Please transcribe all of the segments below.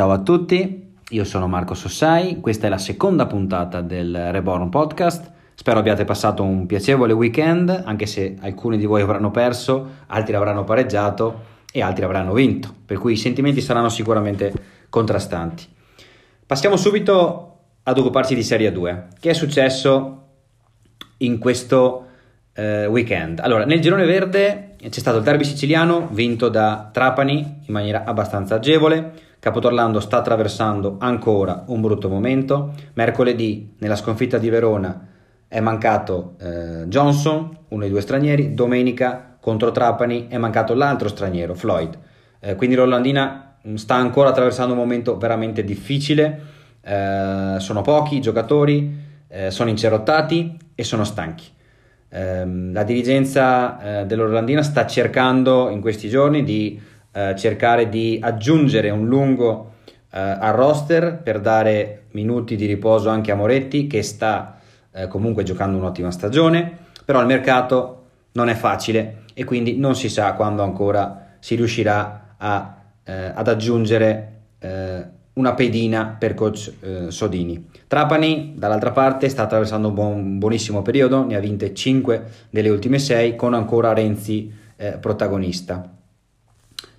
Ciao, a tutti, io sono Marco Sossai, questa è la seconda puntata del Reborn Podcast. Spero abbiate passato un piacevole weekend, anche se alcuni di voi avranno perso, altri avranno pareggiato e altri avranno vinto, per cui i sentimenti saranno sicuramente contrastanti. Passiamo subito ad occuparci di Serie 2. Che è successo in questo eh, weekend? Allora, nel girone verde c'è stato il derby siciliano vinto da Trapani in maniera abbastanza agevole. Capotorlando sta attraversando ancora un brutto momento. Mercoledì, nella sconfitta di Verona, è mancato eh, Johnson, uno dei due stranieri. Domenica, contro Trapani, è mancato l'altro straniero, Floyd. Eh, quindi l'Ollandina mm, sta ancora attraversando un momento veramente difficile. Eh, sono pochi i giocatori, eh, sono incerottati e sono stanchi. Ehm, la dirigenza eh, dell'Orlandina sta cercando in questi giorni di eh, cercare di aggiungere un lungo eh, al roster per dare minuti di riposo anche a Moretti che sta eh, comunque giocando un'ottima stagione, però il mercato non è facile e quindi non si sa quando ancora si riuscirà a, eh, ad aggiungere eh, una pedina per coach eh, Sodini. Trapani, dall'altra parte, sta attraversando un buon, buonissimo periodo, ne ha vinte 5 delle ultime 6, con ancora Renzi eh, protagonista.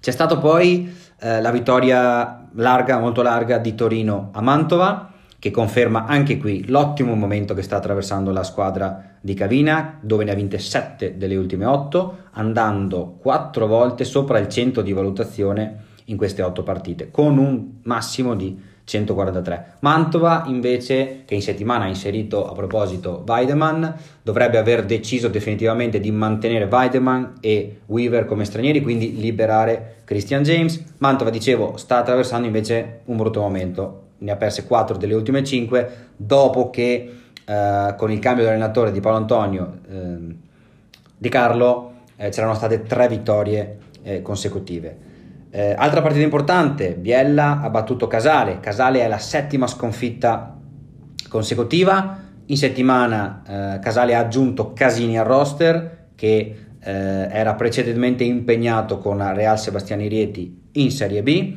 C'è stata poi eh, la vittoria larga, molto larga di Torino a Mantova, che conferma anche qui l'ottimo momento che sta attraversando la squadra di Cavina, dove ne ha vinte 7 delle ultime 8, andando 4 volte sopra il 100 di valutazione in queste 8 partite, con un massimo di 143. Mantova invece, che in settimana ha inserito a proposito Weideman, dovrebbe aver deciso definitivamente di mantenere Weideman e Weaver come stranieri, quindi liberare Christian James. Mantova, dicevo, sta attraversando invece un brutto momento, ne ha perse 4 delle ultime 5, dopo che eh, con il cambio di allenatore di Paolo Antonio eh, Di Carlo eh, c'erano state 3 vittorie eh, consecutive. Eh, altra partita importante, Biella ha battuto Casale, Casale è la settima sconfitta consecutiva, in settimana eh, Casale ha aggiunto Casini al roster che eh, era precedentemente impegnato con Real Sebastiani Rieti in Serie B.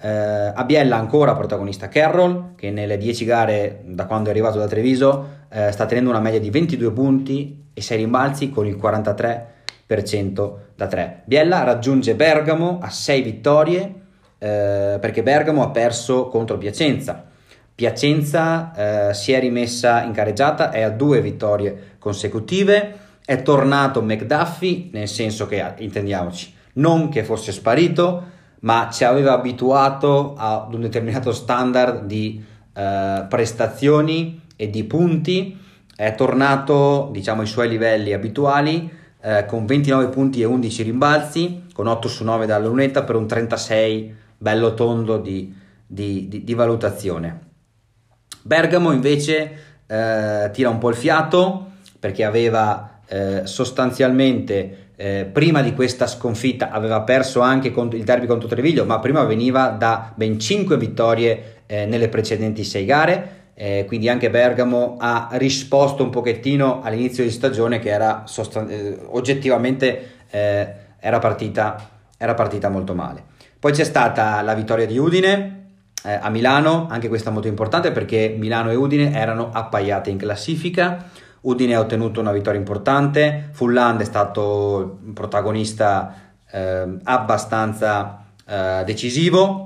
Eh, a Biella ancora protagonista Carroll che nelle 10 gare da quando è arrivato da Treviso eh, sta tenendo una media di 22 punti e 6 rimbalzi con il 43% da 3. Biella raggiunge Bergamo a 6 vittorie eh, perché Bergamo ha perso contro Piacenza. Piacenza eh, si è rimessa in careggiata, è a due vittorie consecutive, è tornato McDuffie, nel senso che, intendiamoci, non che fosse sparito, ma ci aveva abituato ad un determinato standard di eh, prestazioni e di punti, è tornato diciamo ai suoi livelli abituali eh, con 29 punti e 11 rimbalzi, con 8 su 9 dalla lunetta per un 36 bello tondo di, di, di, di valutazione. Bergamo invece eh, tira un po' il fiato perché aveva eh, sostanzialmente eh, prima di questa sconfitta aveva perso anche il derby contro Treviglio, ma prima veniva da ben 5 vittorie eh, nelle precedenti 6 gare eh, quindi anche Bergamo ha risposto un pochettino all'inizio di stagione che era sostan- eh, oggettivamente eh, era, partita, era, partita, molto male. Poi c'è stata la vittoria di Udine eh, a Milano, anche questa molto importante perché Milano e Udine erano appaiate in classifica. Udine ha ottenuto una vittoria importante, Fulland è stato un protagonista ehm, abbastanza eh, decisivo.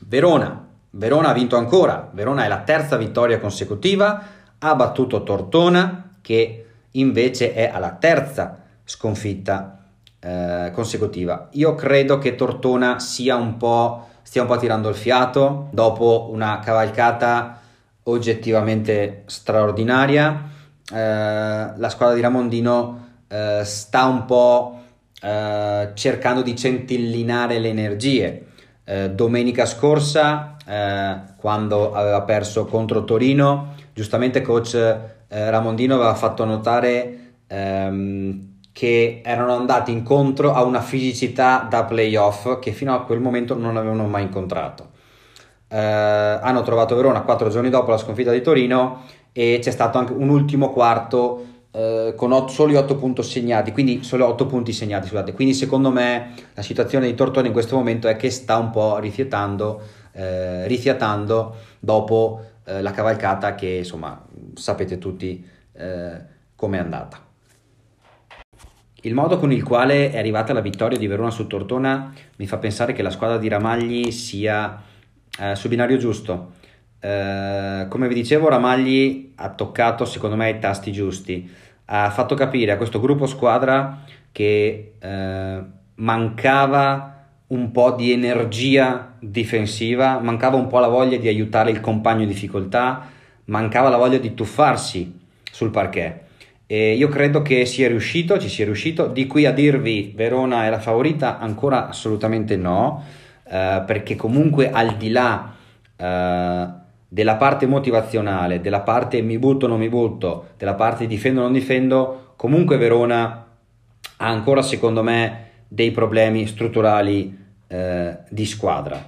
Verona Verona ha vinto ancora, Verona è la terza vittoria consecutiva, ha battuto Tortona che invece è alla terza sconfitta eh, consecutiva. Io credo che Tortona sia un po', stia un po' tirando il fiato dopo una cavalcata oggettivamente straordinaria. Eh, la squadra di Ramondino eh, sta un po' eh, cercando di centellinare le energie. Eh, domenica scorsa eh, quando aveva perso contro Torino. Giustamente coach eh, Ramondino aveva fatto notare ehm, che erano andati incontro a una fisicità da playoff che fino a quel momento non avevano mai incontrato. Eh, hanno trovato Verona quattro giorni dopo la sconfitta di Torino e c'è stato anche un ultimo quarto eh, con otto, soli 8 punti segnati, quindi solo 8 punti segnati, scusate. Quindi secondo me la situazione di Tortona in questo momento è che sta un po' rifiatando, eh, rifiatando dopo eh, la cavalcata che insomma sapete tutti eh, come è andata. Il modo con il quale è arrivata la vittoria di Verona su Tortona mi fa pensare che la squadra di Ramagli sia eh, sul binario giusto. Eh, come vi dicevo, Ramagli ha toccato secondo me i tasti giusti, ha fatto capire a questo gruppo squadra che eh, mancava un po' di energia difensiva, mancava un po' la voglia di aiutare il compagno in difficoltà, mancava la voglia di tuffarsi sul parquet. E io credo che sia riuscito, ci sia riuscito. Di qui a dirvi Verona è la favorita, ancora assolutamente no, eh, perché comunque al di là eh, della parte motivazionale, della parte mi butto o non mi butto, della parte difendo o non difendo, comunque Verona ha ancora secondo me dei problemi strutturali eh, di squadra.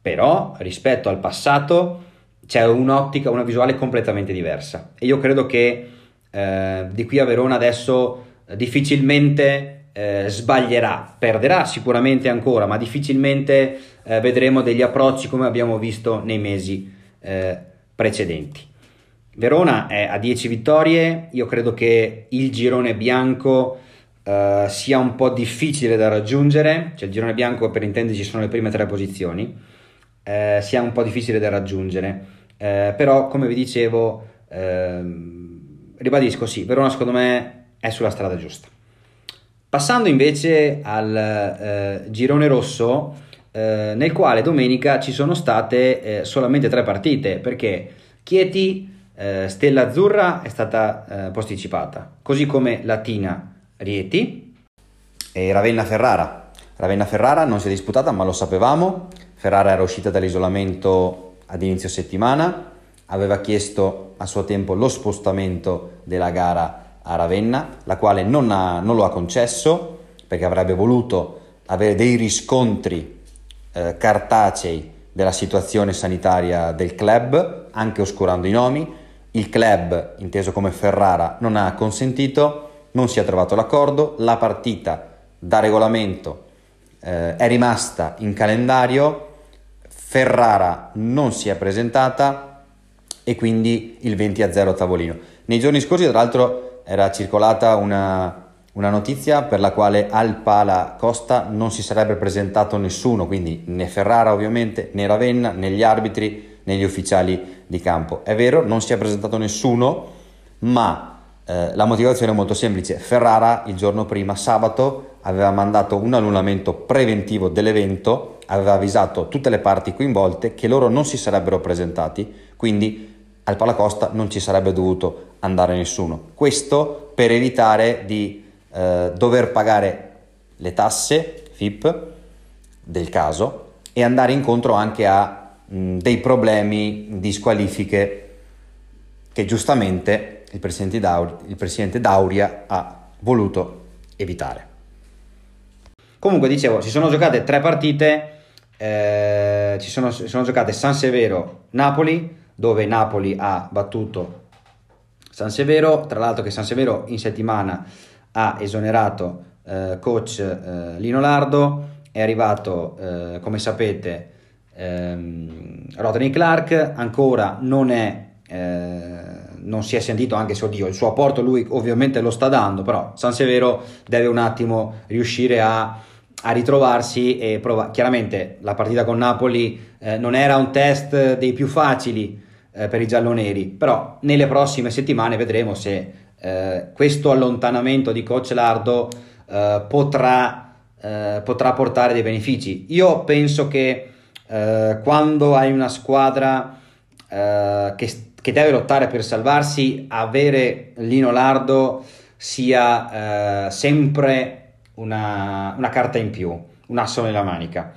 Però rispetto al passato c'è un'ottica, una visuale completamente diversa e io credo che eh, di qui a Verona adesso eh, difficilmente eh, sbaglierà, perderà sicuramente ancora, ma difficilmente eh, vedremo degli approcci come abbiamo visto nei mesi eh, precedenti. Verona è a 10 vittorie, io credo che il girone bianco eh, sia un po' difficile da raggiungere, cioè il girone bianco per intenderci sono le prime tre posizioni, sia un po' difficile da raggiungere, però come vi dicevo ehm, ribadisco, sì, Verona secondo me è sulla strada giusta. Passando invece al eh, girone rosso, eh, nel quale domenica ci sono state eh, solamente tre partite, perché Chieti, eh, Stella Azzurra è stata eh, posticipata, così come Latina Rieti e Ravenna Ferrara. Ravenna Ferrara non si è disputata, ma lo sapevamo. Ferrara era uscita dall'isolamento ad inizio settimana, aveva chiesto a suo tempo lo spostamento della gara a Ravenna, la quale non, ha, non lo ha concesso perché avrebbe voluto avere dei riscontri eh, cartacei della situazione sanitaria del club, anche oscurando i nomi. Il club, inteso come Ferrara, non ha consentito, non si è trovato l'accordo, la partita da regolamento eh, è rimasta in calendario, Ferrara non si è presentata, e quindi il 20 a 0 a tavolino. Nei giorni scorsi, tra l'altro, era circolata una, una notizia per la quale al Pala Costa non si sarebbe presentato nessuno, quindi né Ferrara ovviamente, né Ravenna, né gli arbitri, né gli ufficiali di campo. È vero, non si è presentato nessuno, ma eh, la motivazione è molto semplice. Ferrara il giorno prima, sabato, aveva mandato un annullamento preventivo dell'evento, aveva avvisato tutte le parti coinvolte che loro non si sarebbero presentati, quindi al Palacosta non ci sarebbe dovuto andare nessuno. Questo per evitare di eh, dover pagare le tasse FIP del caso e andare incontro anche a mh, dei problemi di squalifiche che giustamente il presidente, Dauria, il presidente Dauria ha voluto evitare. Comunque dicevo, si sono giocate tre partite, eh, ci sono, sono giocate San Severo, Napoli, dove Napoli ha battuto San Severo, tra l'altro che San Severo in settimana ha esonerato eh, coach eh, Lino Lardo, è arrivato eh, come sapete ehm, Rodney Clark, ancora non è eh, non si è sentito anche se oddio il suo apporto lui ovviamente lo sta dando però San Severo deve un attimo riuscire a, a ritrovarsi e prova chiaramente la partita con Napoli eh, non era un test dei più facili eh, per i gialloneri, però nelle prossime settimane vedremo se eh, questo allontanamento di Coach Lardo eh, potrà, eh, potrà, portare dei benefici. Io penso che eh, quando hai una squadra che, che, deve lottare per salvarsi, avere Lino Lardo sia sempre una, una carta in più, un asso nella manica.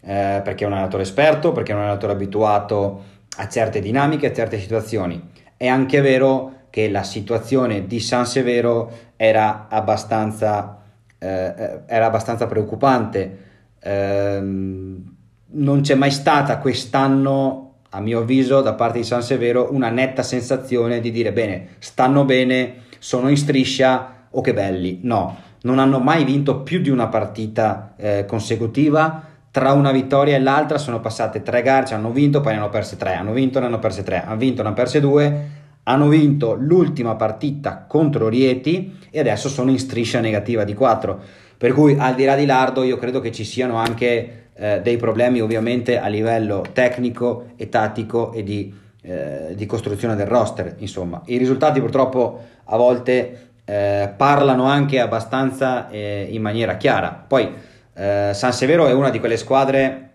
perché è un allenatore esperto, perché è un allenatore abituato a certe dinamiche, a certe situazioni. È anche vero che la situazione di San Severo era abbastanza, eh, era abbastanza preoccupante. Eh, non c'è mai stata quest'anno, a mio avviso, da parte di San Severo, una netta sensazione di dire bene, stanno bene, sono in striscia, o oh che belli, no, non hanno mai vinto più di una partita eh, consecutiva, tra una vittoria e l'altra sono passate tre gare, cioè hanno vinto, poi ne hanno perse tre, hanno vinto, ne hanno perse tre, hanno vinto, ne hanno perse due, hanno vinto l'ultima partita contro Rieti e adesso sono in striscia negativa di 4. Per cui al di là di Lardo io credo che ci siano anche eh, dei problemi ovviamente a livello tecnico e tattico e di, eh, di, costruzione del roster. Insomma, i risultati purtroppo a volte eh, parlano anche abbastanza eh, in maniera chiara. Poi eh, San Severo è una di quelle squadre,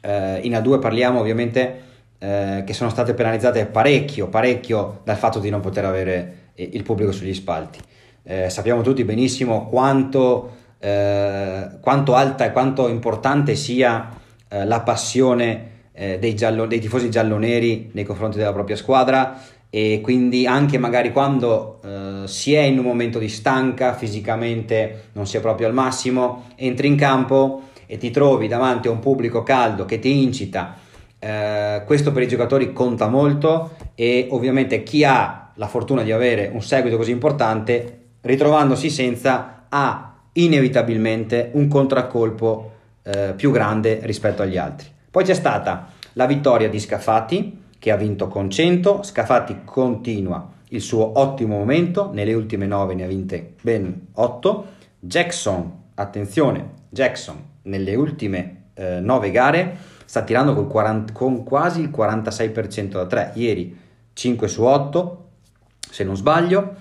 eh, in A2 parliamo ovviamente che sono state penalizzate parecchio, parecchio dal fatto di non poter avere il pubblico sugli spalti. sappiamo tutti benissimo quanto eh, quanto alta e quanto importante sia eh, la passione eh, dei, giallo, dei, tifosi gialloneri nei confronti della propria squadra e quindi anche magari quando eh, si è in un momento di stanca fisicamente non si è proprio al massimo entri in campo e ti trovi davanti a un pubblico caldo che ti incita eh, questo per i giocatori conta molto e ovviamente chi ha la fortuna di avere un seguito così importante ritrovandosi senza ha inevitabilmente un contraccolpo eh, più grande rispetto agli altri. Poi c'è stata la vittoria di Scafati che ha vinto con 100, Scafati continua il suo ottimo momento, nelle ultime 9 ne ha vinte ben 8, Jackson, attenzione, Jackson nelle ultime eh, 9 gare sta tirando col 40, con quasi il 46% da 3, ieri 5 su 8 se non sbaglio,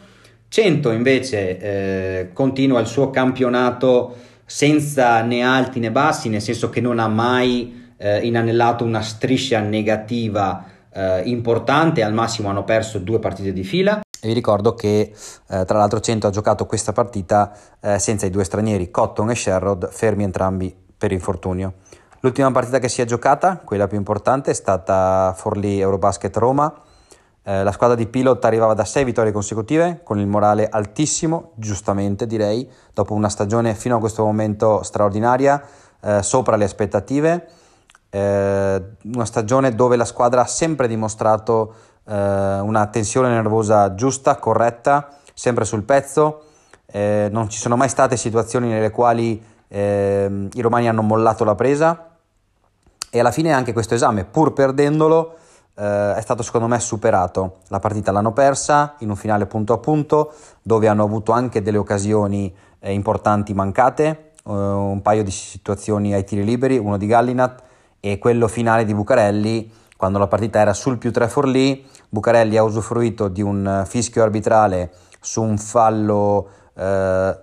100 invece eh, continua il suo campionato senza né alti né bassi, nel senso che non ha mai eh, inanellato una striscia negativa eh, importante, al massimo hanno perso due partite di fila. E vi ricordo che eh, tra l'altro 100 ha giocato questa partita eh, senza i due stranieri, Cotton e Sherrod, fermi entrambi per infortunio. L'ultima partita che si è giocata, quella più importante, è stata Forlì Eurobasket Roma, eh, la squadra di Pilot arrivava da 6 vittorie consecutive con il morale altissimo, giustamente direi, dopo una stagione fino a questo momento straordinaria, eh, sopra le aspettative, eh, una stagione dove la squadra ha sempre dimostrato eh, una tensione nervosa giusta, corretta, sempre sul pezzo, eh, non ci sono mai state situazioni nelle quali ehm, i romani hanno mollato la presa. E alla fine anche questo esame, pur perdendolo, eh, è stato secondo me superato. La partita l'hanno persa in un finale punto a punto, dove hanno avuto anche delle occasioni eh, importanti mancate, eh, un paio di situazioni ai tiri liberi, uno di Gallinat e quello finale di Bucarelli, quando la partita era sul più 3 Forlì, Bucarelli ha usufruito di un fischio arbitrale su un fallo eh,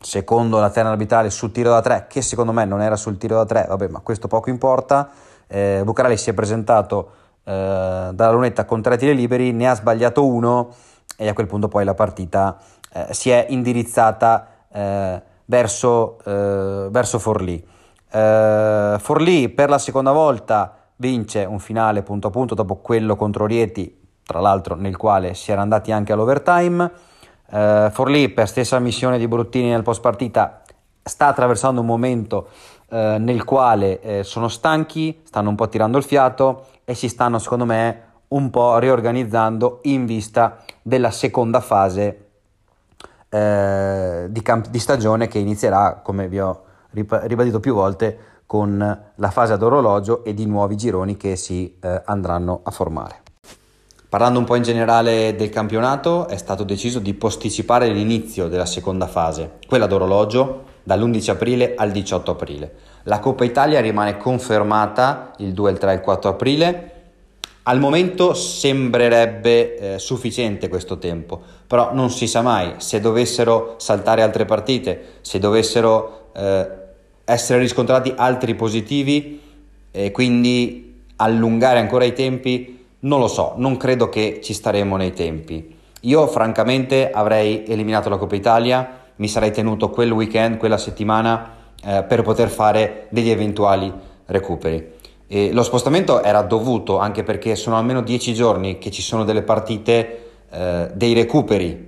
secondo la terna arbitrale sul tiro da 3, che secondo me non era sul tiro da 3, vabbè, ma questo poco importa. Eh, Bucarelli si è presentato eh, dalla lunetta con tre tiri liberi, ne ha sbagliato uno e a quel punto poi la partita eh, si è indirizzata eh, verso, eh, verso Forlì. Eh, Forlì per la seconda volta vince un finale punto a punto dopo quello contro Rieti, tra l'altro nel quale si era andati anche all'overtime. Uh, Forlì, per stessa missione di Bruttini nel post partita, sta attraversando un momento uh, nel quale uh, sono stanchi, stanno un po' tirando il fiato e si stanno secondo me un po' riorganizzando in vista della seconda fase eh, di, camp- di, stagione che inizierà, come vi ho ribadito più volte, con la fase ad orologio e di nuovi gironi che si eh, andranno a formare. Parlando un po' in generale del campionato, è stato deciso di posticipare l'inizio della seconda fase, quella d'orologio, dall'11 aprile al 18 aprile. La Coppa Italia rimane confermata il 2, il 3 e il 4 aprile. Al momento sembrerebbe eh, sufficiente questo tempo, però non si sa mai. Se dovessero saltare altre partite, se dovessero eh, essere riscontrati altri positivi e quindi allungare ancora i tempi, non lo so, non credo che ci staremo nei tempi. Io francamente avrei eliminato la Coppa Italia, mi sarei tenuto quel weekend, quella settimana eh, per poter fare degli eventuali recuperi. E lo spostamento era dovuto anche perché sono almeno dieci giorni che ci sono delle partite, eh, dei recuperi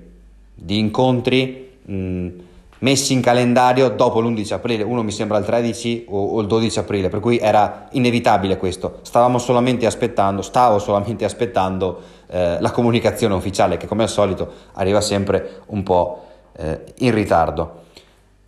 di incontri mh, messi in calendario dopo l'11 aprile, uno mi sembra il 13 o, o, il 12 aprile, per cui era inevitabile questo. Stavamo solamente aspettando, stavo solamente aspettando eh, la comunicazione ufficiale che come al solito arriva sempre un po' eh, in ritardo.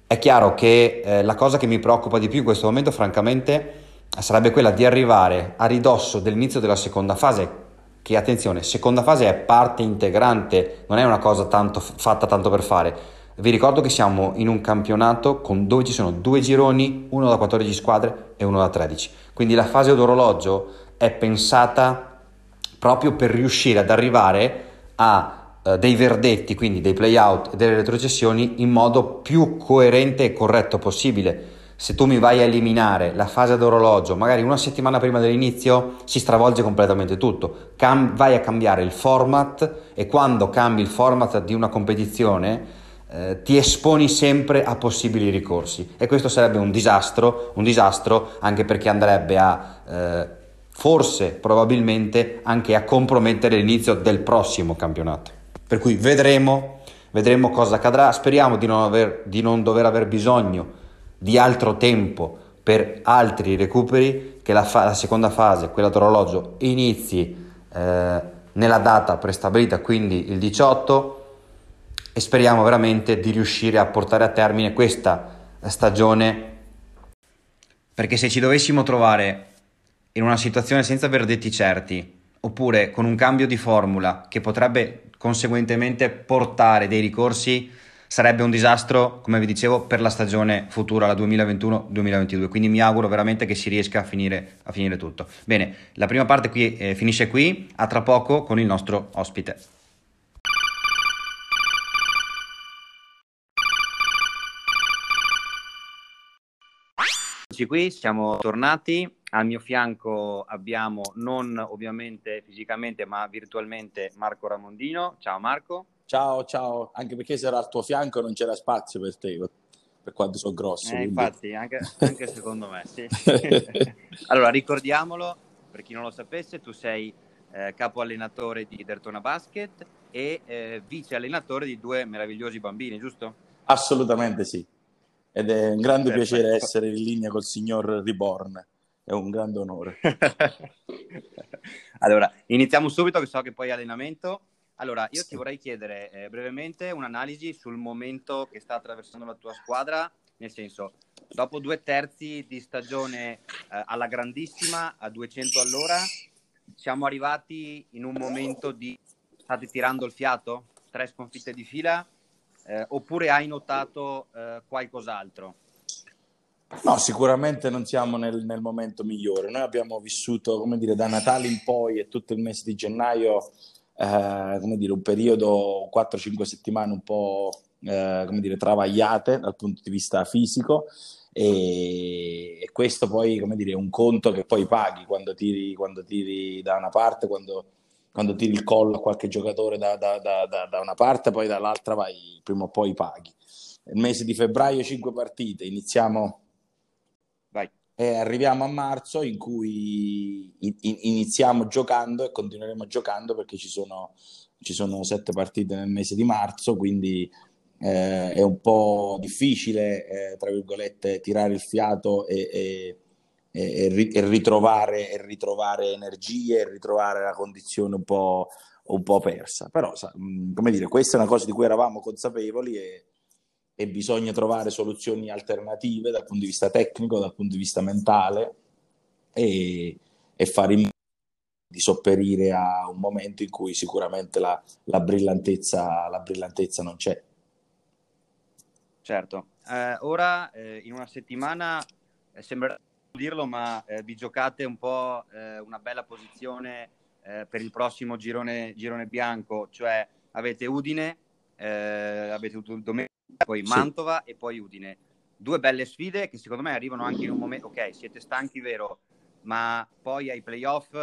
È chiaro che eh, la cosa che mi preoccupa di più in questo momento, francamente, sarebbe quella di arrivare a ridosso dell'inizio della seconda fase, che attenzione, seconda fase è parte integrante, non è una cosa tanto, fatta tanto per fare vi ricordo che siamo in un campionato con, dove ci sono due gironi, uno da 14 squadre e uno da 13. Quindi la fase d'orologio è pensata proprio per riuscire ad arrivare a dei verdetti, quindi dei play-out e delle retrocessioni in modo più coerente e corretto possibile. Se tu mi vai a eliminare la fase d'orologio, magari una settimana prima dell'inizio, si stravolge completamente tutto. Cam- vai a cambiare il format e quando cambi il format di una competizione, eh, ti esponi sempre a possibili ricorsi e questo sarebbe un disastro, un disastro anche perché andrebbe a eh, forse, probabilmente anche a compromettere l'inizio del prossimo campionato. Per cui vedremo, vedremo cosa accadrà, speriamo di non, aver, di non dover aver bisogno di altro tempo per altri recuperi, che la, fa- la seconda fase, quella d'orologio, inizi eh, nella data prestabilita, quindi il 18 e speriamo veramente di riuscire a portare a termine questa stagione. Perché se ci dovessimo trovare in una situazione senza verdetti certi oppure con un cambio di formula che potrebbe conseguentemente portare dei ricorsi sarebbe un disastro, come vi dicevo, per la stagione futura, la 2021-2022. Quindi mi auguro veramente che si riesca a finire, a finire tutto. Bene, la prima parte qui eh, finisce qui, a tra poco con il nostro ospite. Qui, siamo tornati. Al mio fianco abbiamo non ovviamente fisicamente ma virtualmente Marco Ramondino. Ciao Marco. Ciao, ciao, anche perché se era al tuo fianco non c'era spazio per te, per quanto sono grosso. Eh, infatti, anche, anche secondo me, sì. allora, ricordiamolo, per chi non lo sapesse, tu sei eh, capo allenatore di Dertona Basket e eh, vice allenatore di due meravigliosi bambini, giusto? Assolutamente sì ed è un grande Perfetto. piacere essere in linea col signor Reborn, è un grande onore. allora, iniziamo subito che so che poi è allenamento. Allora, io sì. ti vorrei chiedere eh, brevemente un'analisi sul momento che sta attraversando la tua squadra, nel senso, dopo due terzi di stagione eh, alla grandissima, a 200 all'ora, siamo arrivati in un momento di... state tirando il fiato? Tre sconfitte di fila? eh, oppure hai notato eh, qualcos'altro? No, sicuramente non siamo nel, nel, momento migliore. Noi abbiamo vissuto, come dire, da Natale in poi e tutto il mese di gennaio, eh, come dire, un periodo, 4-5 settimane un po', eh, come dire, travagliate dal punto di vista fisico e, questo poi, come dire, è un conto che poi paghi quando tiri, quando tiri da una parte, quando quando tiri il collo a qualche giocatore da, da, da, da, una parte, poi dall'altra vai, prima o poi paghi. Il mese di febbraio 5 partite, iniziamo vai. e arriviamo a marzo in cui in, iniziamo giocando e continueremo giocando perché ci sono, ci sono sette partite nel mese di marzo, quindi eh, è un po' difficile, eh, tra virgolette, tirare il fiato e, e e, e, ritrovare, e ritrovare energie e ritrovare la condizione un po', un po' persa. Però, come dire, questa è una cosa di cui eravamo consapevoli e, e bisogna trovare soluzioni alternative dal punto di vista tecnico, dal punto di vista mentale e, e fare in modo di sopperire a un momento in cui sicuramente la, la, brillantezza, la brillantezza non c'è. Certo, eh, ora eh, in una settimana eh, sembra dirlo, ma eh, vi giocate un po' eh, una bella posizione eh, per il prossimo girone, girone, bianco, cioè avete Udine, avete domenica, poi Mantova sì. e poi Udine. Due belle sfide che secondo me arrivano anche in un momento, ok, siete stanchi, vero, ma poi ai playoff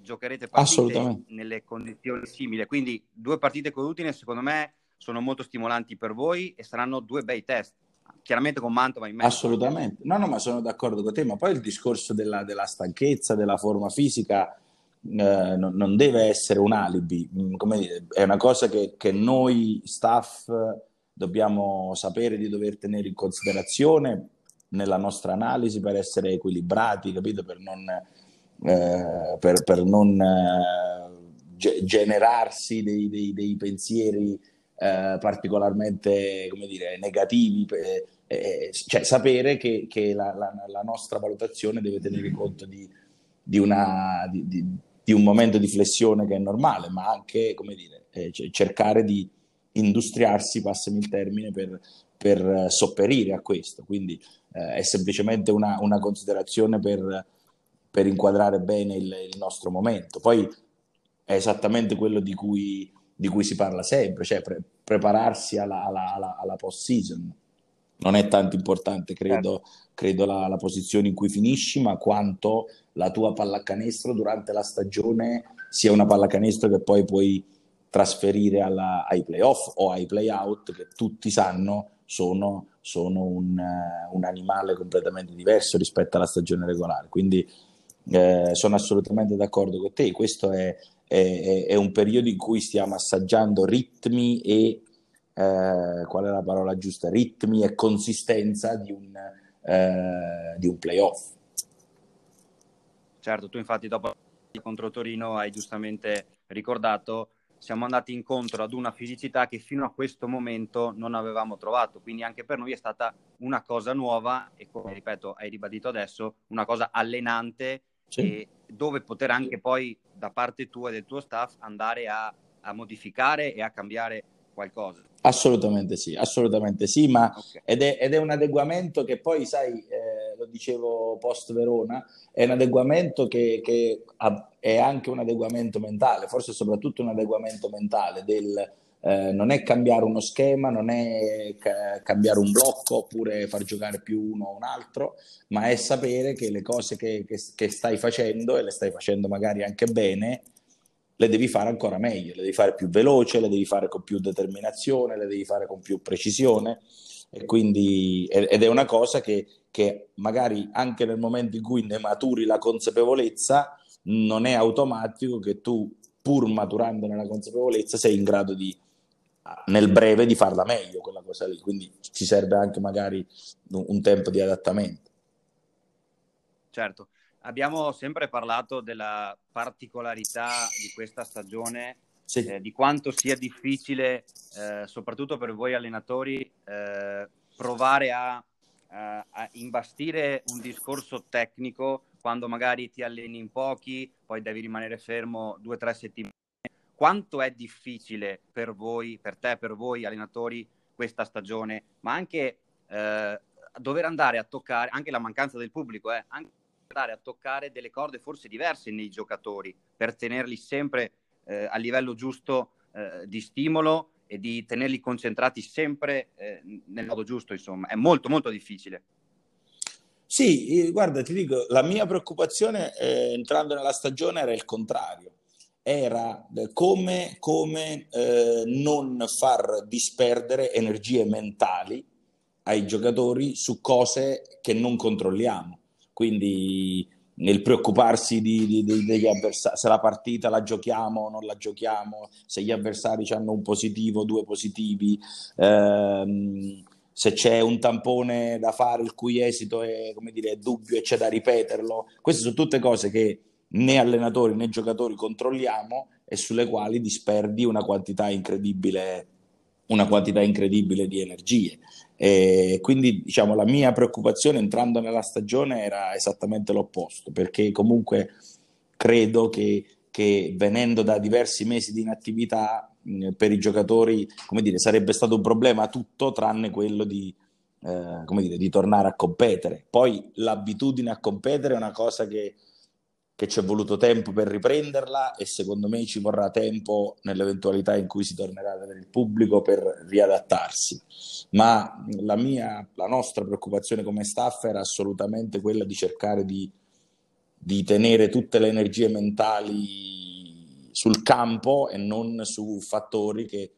giocherete partite nelle condizioni simili, quindi due partite con Udine secondo me sono molto stimolanti per voi e saranno due bei test chiaramente con Mantova in mezzo. Assolutamente, no, no, ma sono d'accordo con te, ma poi il discorso della, della stanchezza, della forma fisica eh, non, non, deve essere un alibi, mm, come è una cosa che, che noi staff dobbiamo sapere di dover tenere in considerazione nella nostra analisi per essere equilibrati, capito? Per non, eh, per, per non eh, ge- generarsi dei, dei, dei pensieri eh, particolarmente, dire, negativi. Eh, cioè sapere che, che la, la, la, nostra valutazione deve tenere conto di, di, una, di, di, un momento di flessione che è normale, ma anche, dire, eh, cercare di industriarsi, passami il termine, per, per sopperire a questo. Quindi eh, è semplicemente una, una considerazione per, per, inquadrare bene il, il, nostro momento. Poi è esattamente quello di cui, di cui si parla sempre, cioè pre- prepararsi alla, alla, alla, alla post-season non è tanto importante, credo, certo. credo la, la, posizione in cui finisci, ma quanto la tua pallacanestro durante la stagione sia una pallacanestro che poi puoi trasferire alla, ai playoff o ai playout, che tutti sanno sono, sono un, uh, un, animale completamente diverso rispetto alla stagione regolare. Quindi eh, sono assolutamente d'accordo con te. Questo è, è, è, un periodo in cui stiamo assaggiando ritmi e eh, qual è la parola giusta? Ritmi e consistenza di un, eh, di un playoff. Certo, tu infatti dopo contro Torino hai giustamente ricordato siamo andati incontro ad una fisicità che fino a questo momento non avevamo trovato, quindi anche per noi è stata una cosa nuova e come ripeto hai ribadito adesso, una cosa allenante sì. dove poter anche poi da parte tua e del tuo staff andare a, a modificare e a cambiare qualcosa. Assolutamente sì, assolutamente sì, ma okay. ed, è, ed, è, un adeguamento che poi, sai, eh, lo dicevo post Verona, è un adeguamento che, che ha, è anche un adeguamento mentale, forse soprattutto un adeguamento mentale del eh, non è cambiare uno schema, non è ca- cambiare un blocco oppure far giocare più uno o un altro, ma è sapere che le cose che, che, che stai facendo e le stai facendo magari anche bene, le devi fare ancora meglio, le devi fare più veloce, le devi fare con più determinazione, le devi fare con più precisione. E quindi, ed è una cosa che, che magari anche nel momento in cui ne maturi la consapevolezza, non è automatico che tu, pur maturando nella consapevolezza, sei in grado di, nel breve, di farla meglio quella cosa lì. Quindi ci serve anche magari un, tempo di adattamento. Certo. Abbiamo sempre parlato della particolarità di questa stagione, sì. eh, di quanto sia difficile, eh, soprattutto per voi allenatori, eh, provare a, a, a, imbastire un discorso tecnico quando magari ti alleni in pochi, poi devi rimanere fermo due o tre settimane. Quanto è difficile per voi, per te, per voi allenatori, questa stagione, ma anche eh, dover andare a toccare, anche la mancanza del pubblico, eh, anche andare a toccare delle corde forse diverse nei giocatori per tenerli sempre eh, a livello giusto eh, di stimolo e di tenerli concentrati sempre eh, nel modo giusto, insomma, è molto molto difficile. Sì, guarda, ti dico, la mia preoccupazione eh, entrando nella stagione era il contrario, era come, come eh, non far disperdere energie mentali ai giocatori su cose che non controlliamo quindi nel preoccuparsi di, di, di, degli avversari, se la partita la giochiamo o non la giochiamo, se gli avversari hanno un positivo, due positivi, ehm, se c'è un tampone da fare il cui esito è, dire, è dubbio e c'è da ripeterlo. Queste sono tutte cose che né allenatori né giocatori controlliamo e sulle quali disperdi una quantità incredibile, una quantità incredibile di energie. E quindi diciamo la mia preoccupazione entrando nella stagione era esattamente l'opposto, perché comunque credo che, che venendo da diversi mesi di inattività per i giocatori, come dire, sarebbe stato un problema tutto tranne quello di, eh, come dire, di tornare a competere. Poi l'abitudine a competere è una cosa che che ci è voluto tempo per riprenderla e secondo me ci vorrà tempo nell'eventualità in cui si tornerà ad avere il pubblico per riadattarsi. Ma la mia, la nostra preoccupazione come staff era assolutamente quella di cercare di, di tenere tutte le energie mentali sul campo e non su fattori che,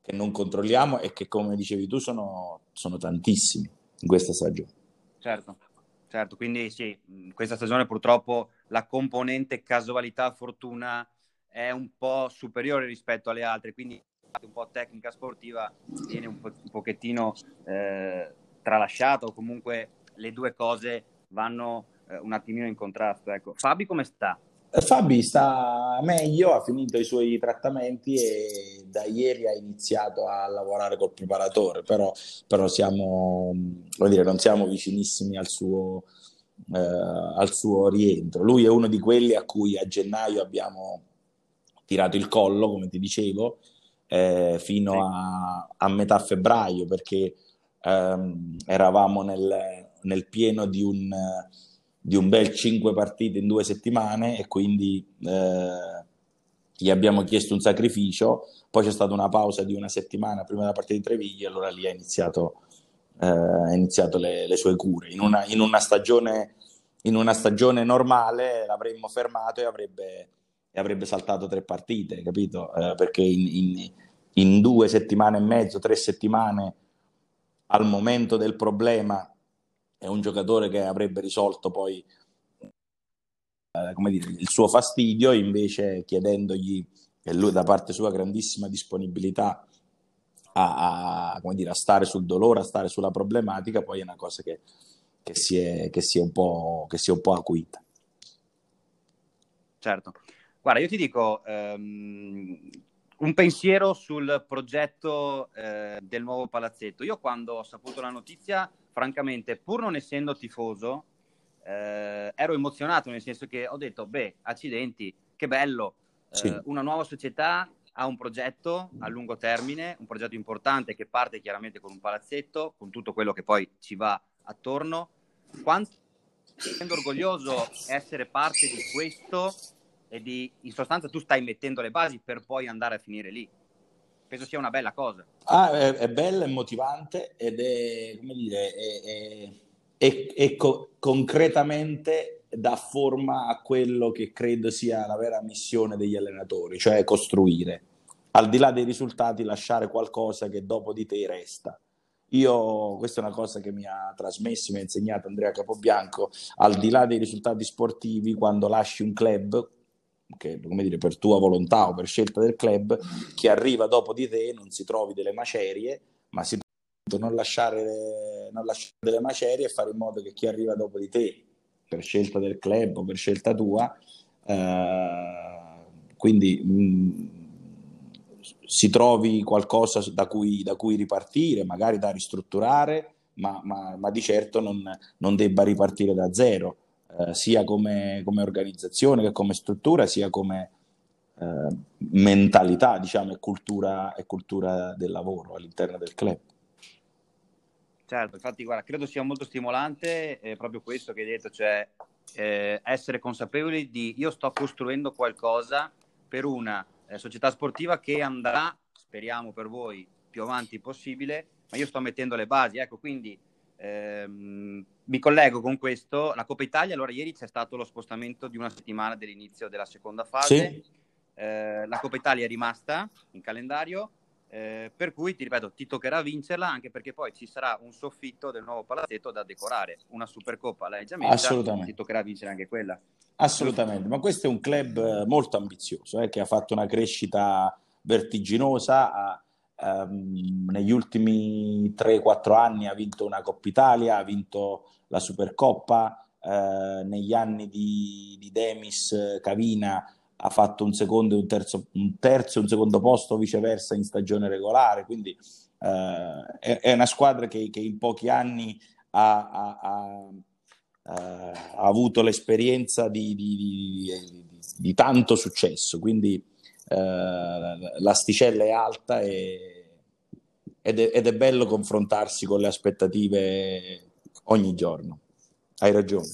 che non controlliamo e che, come dicevi tu, sono, sono tantissimi in questa stagione. Certo. Certo, quindi sì, questa stagione purtroppo la componente casualità-fortuna è un po' superiore rispetto alle altre, quindi un po' tecnica sportiva viene un, po- un pochettino eh, tralasciata comunque le due cose vanno eh, un attimino in contrasto. Ecco. Fabi come sta? Eh, Fabi sta meglio, ha finito i suoi trattamenti e da ieri ha iniziato a lavorare col preparatore, però, però siamo, dire, non siamo vicinissimi al suo, eh, al suo rientro. Lui è uno di quelli a cui a gennaio abbiamo tirato il collo, come ti dicevo, eh, fino a, a, metà febbraio, perché ehm, eravamo nel, nel, pieno di un, di un, bel cinque partite in due settimane e quindi eh, gli abbiamo chiesto un sacrificio, poi c'è stata una pausa di una settimana prima della partita di Treviglia e allora lì ha iniziato, eh, ha iniziato le, le, sue cure. In una, in una stagione in una stagione normale l'avremmo fermato e avrebbe, e avrebbe saltato tre partite, capito? Eh, perché in, in, due settimane e mezzo, tre settimane, al momento del problema, è un giocatore che avrebbe risolto poi eh, come dire, il suo fastidio, invece chiedendogli, e lui da parte sua grandissima disponibilità a, a, dire, a stare sul dolore, a stare sulla problematica, poi è una cosa che che si è, che si è, un, po', che si è un po' acuita. Certo. Guarda, io ti dico um, un pensiero sul progetto eh, del nuovo palazzetto. Io quando ho saputo la notizia, francamente, pur non essendo tifoso, eh, ero emozionato, nel senso che ho detto, beh, accidenti, che bello, eh, sì. una nuova società ha un progetto a lungo termine, un progetto importante che parte chiaramente con un palazzetto, con tutto quello che poi ci va attorno. Quanto sento orgoglioso essere parte di questo e di, in sostanza tu stai mettendo le basi per poi andare a finire lì. Penso sia una bella cosa. Ah, è, è bella, è motivante ed è, come dire, è, è, è co- concretamente dà forma a quello che credo sia la vera missione degli allenatori, cioè costruire. Al di là dei risultati, lasciare qualcosa che dopo di te resta. Io, questa è una cosa che mi ha trasmesso, mi ha insegnato Andrea Capobianco, al di là dei risultati sportivi, quando lasci un club, che come dire, per tua volontà o per scelta del club, chi arriva dopo di te non si trovi delle macerie, ma si non lasciare, non lasciare delle macerie e fare in modo che chi arriva dopo di te, per scelta del club o per scelta tua, eh, quindi mh, si trovi qualcosa da cui, da cui ripartire, magari da ristrutturare, ma, ma, ma di certo non, non, debba ripartire da zero, eh, sia come, come, organizzazione che come struttura, sia come eh, mentalità diciamo, e, cultura, e cultura del lavoro all'interno del club. Certo, infatti guarda, credo sia molto stimolante eh, proprio questo che hai detto, cioè eh, essere consapevoli di io sto costruendo qualcosa per una eh, società sportiva che andrà, speriamo per voi, più avanti possibile, ma io sto mettendo le basi. Ecco, quindi ehm, mi collego con questo. La Coppa Italia, allora ieri c'è stato lo spostamento di una settimana dell'inizio della seconda fase. Sì. Eh, la Coppa Italia è rimasta in calendario. Eh, per cui ti ripeto, ti toccherà vincerla anche perché poi ci sarà un soffitto del nuovo palazzetto da decorare. Una Supercoppa l'hai già messa, Assolutamente. ti toccherà vincere anche quella. Assolutamente, ma questo è un club eh, molto ambizioso eh, che ha fatto una crescita vertiginosa. Ha, ehm, negli ultimi 3-4 anni ha vinto una Coppa Italia, ha vinto la Supercoppa. Eh, negli anni di, di Demis Cavina ha fatto un secondo e un terzo, un terzo e un secondo posto viceversa in stagione regolare, quindi eh, è, è, una squadra che, che, in pochi anni ha, ha, ha, ha avuto l'esperienza di, di, di, di, tanto successo, quindi eh, l'asticella è alta e, ed, è, ed è bello confrontarsi con le aspettative ogni giorno. Hai ragione.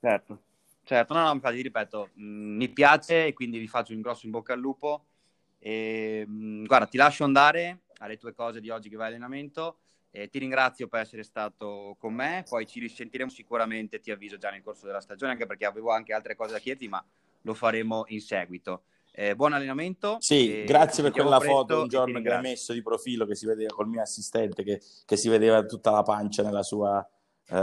Certo. Certo, no, no, infatti ripeto, mh, mm, mi piace e quindi vi faccio un grosso in bocca al lupo. E, mh, mm, guarda, ti lascio andare alle tue cose di oggi che vai allenamento. E ti ringrazio per essere stato con me, poi ci risentiremo sicuramente, ti avviso già nel corso della stagione, anche perché avevo anche altre cose da chiederti, ma lo faremo in seguito. Eh, buon allenamento. Sì, grazie per quella foto un giorno che hai messo di profilo che si vedeva col mio assistente, che, che si vedeva tutta la pancia nella sua, eh,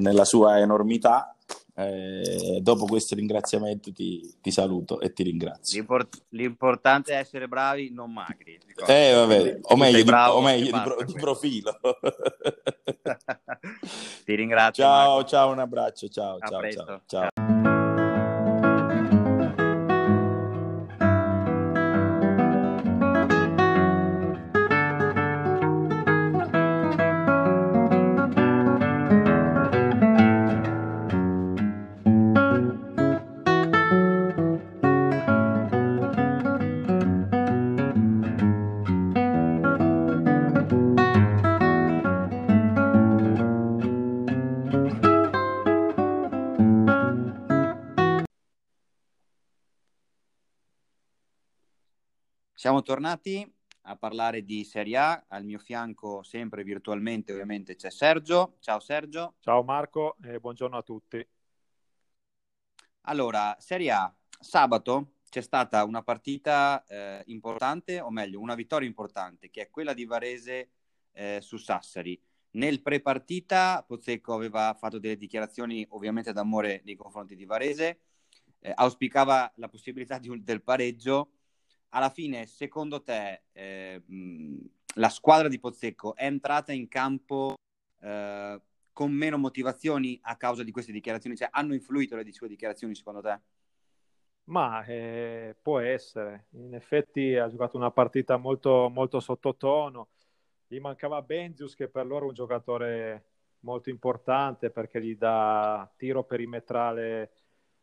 nella sua enormità Eh, dopo questo ringraziamento ti, ti, saluto e ti ringrazio. L'import- l'importante è essere bravi, non magri. Eh, vabbè, o meglio, di, o meglio di, pro- di, profilo. ti ringrazio. Ciao, Marco. ciao, un abbraccio. Ciao, ciao, ciao, ciao. Siamo tornati a parlare di Serie A, al mio fianco sempre virtualmente ovviamente c'è Sergio. Ciao Sergio. Ciao Marco e buongiorno a tutti. Allora, Serie A, sabato c'è stata una partita eh, importante, o meglio, una vittoria importante, che è quella di Varese eh, su Sassari. Nel pre-partita Pozzecco aveva fatto delle dichiarazioni ovviamente d'amore nei confronti di Varese, eh, auspicava la possibilità un, del pareggio alla fine, secondo te, eh, la squadra di Pozzecco è entrata in campo eh, con meno motivazioni a causa di queste dichiarazioni? Cioè, hanno influito le sue dichiarazioni, secondo te? Ma eh, può essere. In effetti ha giocato una partita molto, molto sottotono. Gli mancava Benzius, che per loro è un giocatore molto importante perché gli dà tiro perimetrale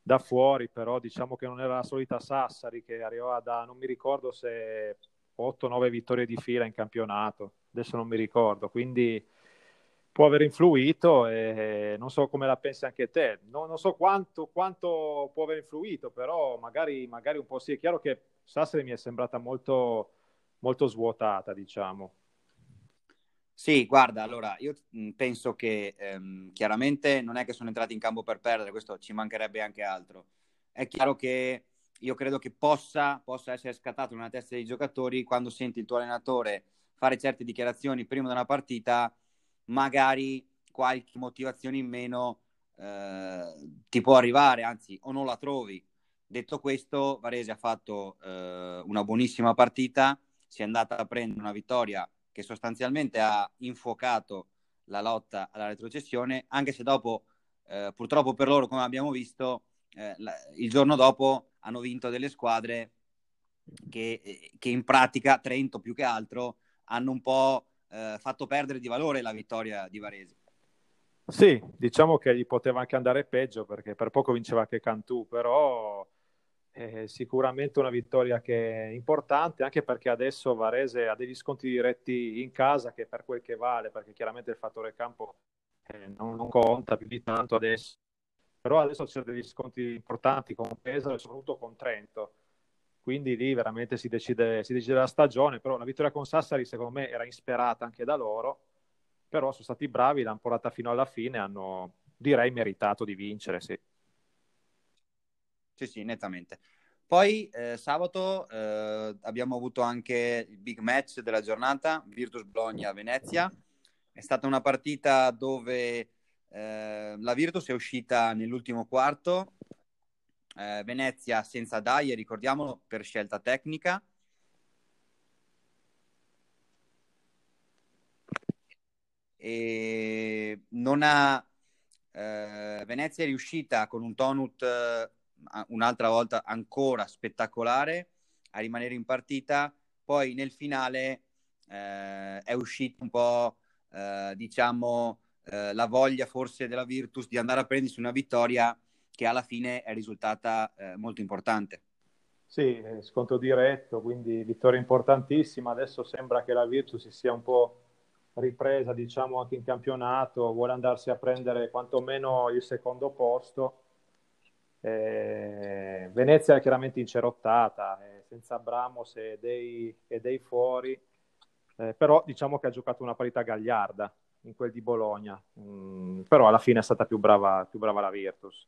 da fuori, però diciamo che non era la solita Sassari che arrivava da, non mi ricordo se 8-9 vittorie di fila in campionato, adesso non mi ricordo, quindi può aver influito e non so come la pensi anche te, non, non so quanto, quanto, può aver influito, però magari, magari, un po' sì, è chiaro che Sassari mi è sembrata molto, molto svuotata, diciamo. Sì, guarda, allora io penso che ehm, chiaramente non è che sono entrati in campo per perdere, questo ci mancherebbe anche altro. È chiaro che io credo che possa, possa essere scattato nella testa dei giocatori quando senti il tuo allenatore fare certe dichiarazioni prima di una partita, magari qualche motivazione in meno eh, ti può arrivare, anzi, o non la trovi. Detto questo, Varese ha fatto eh, una buonissima partita, si è andata a prendere una vittoria che sostanzialmente ha infuocato la lotta alla retrocessione, anche se dopo, eh, purtroppo per loro, come abbiamo visto, eh, la, il giorno dopo hanno vinto delle squadre che, eh, che, in pratica, Trento più che altro, hanno un po' eh, fatto perdere di valore la vittoria di Varese. Sì, diciamo che gli poteva anche andare peggio perché per poco vinceva anche Cantù, però è sicuramente una vittoria che è importante anche perché adesso Varese ha degli sconti diretti in casa che per quel che vale, perché chiaramente il fattore campo eh, non, non, conta più di tanto adesso, però adesso c'è degli sconti importanti con Pesaro e soprattutto con Trento, quindi lì veramente si decide, si decide la stagione, però la vittoria con Sassari secondo me era insperata anche da loro, però sono stati bravi, l'hanno portata fino alla fine, hanno direi meritato di vincere, sì. Sì, sì, nettamente. Poi eh, sabato eh, abbiamo avuto anche il big match della giornata, Virtus Bologna-Venezia. È stata una partita dove eh, la Virtus è uscita nell'ultimo quarto, eh, Venezia senza Dai, ricordiamolo, per scelta tecnica. E non ha, eh, Venezia è riuscita con un tonut un'altra volta ancora spettacolare a rimanere in partita. Poi nel finale eh, è uscita un po', eh, diciamo, eh, la voglia forse della Virtus di andare a prendersi una vittoria che alla fine è risultata eh, molto importante. Sì, sconto diretto, quindi vittoria importantissima. Adesso sembra che la Virtus si sia un po' ripresa, diciamo, anche in campionato, vuole andarsi a prendere quantomeno il secondo posto eh, Venezia chiaramente incerottata, eh, senza Bramos e dei, e dei fuori, eh, però diciamo che ha giocato una parità gagliarda in quel di Bologna, mm, però alla fine è stata più brava, più brava la Virtus.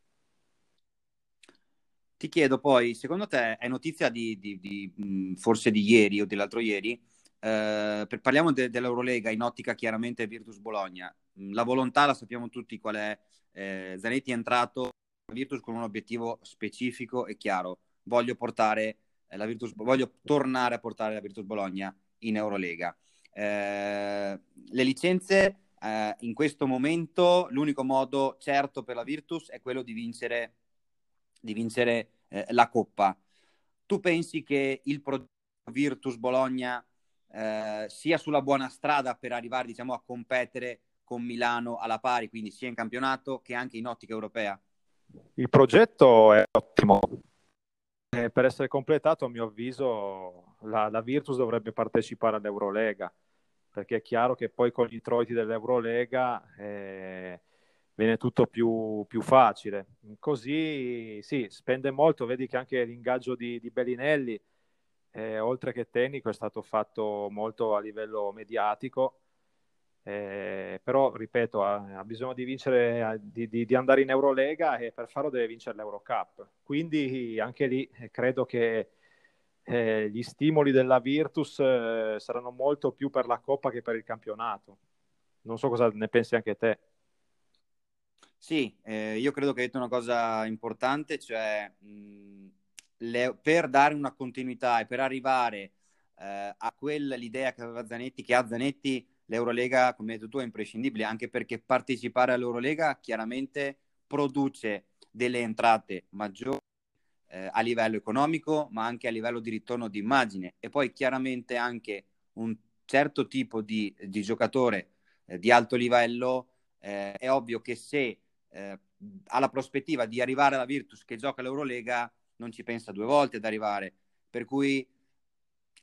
Ti chiedo poi, secondo te è notizia di, di, di mm, forse di ieri o dell'altro ieri, eh, parliamo de, dell'Eurolega in ottica chiaramente Virtus Bologna, mm, la volontà la sappiamo tutti qual è, eh, Zanetti è entrato Virtus con un obiettivo specifico e chiaro. Voglio portare eh, la Virtus, voglio tornare a portare la Virtus Bologna in Eurolega. Eh, le licenze eh, in questo momento l'unico modo certo per la Virtus è quello di vincere, di vincere eh, la Coppa. Tu pensi che il progetto Virtus Bologna eh, sia sulla buona strada per arrivare diciamo, a competere con Milano alla pari, quindi sia in campionato che anche in ottica europea? Il progetto è ottimo. Eh, per essere completato, a mio avviso, la, la Virtus dovrebbe partecipare all'Eurolega, perché è chiaro che poi con gli introiti dell'Eurolega eh, viene tutto più, più, facile. Così sì, spende molto, vedi che anche l'ingaggio di, di Bellinelli, eh, oltre che tecnico, è stato fatto molto a livello mediatico eh, però, ripeto, ha, ha, bisogno di vincere, di, di, di, andare in Eurolega e per farlo deve vincere l'Eurocup. Quindi anche lì eh, credo che eh, gli stimoli della Virtus eh, saranno molto più per la Coppa che per il campionato. Non so cosa ne pensi anche te. Sì, eh, io credo che hai detto una cosa importante, cioè mh, le, per dare una continuità e per arrivare eh, a quell'idea che aveva Zanetti, che ha Zanetti l'Eurolega, come hai detto tu, è imprescindibile, anche perché partecipare all'Eurolega chiaramente produce delle entrate maggiori eh, a livello economico, ma anche a livello di ritorno di immagine e poi chiaramente anche un certo tipo di, di giocatore eh, di alto livello. Eh, è ovvio che se eh, ha la prospettiva di arrivare alla Virtus che gioca l'Eurolega, non ci pensa due volte ad arrivare. Per cui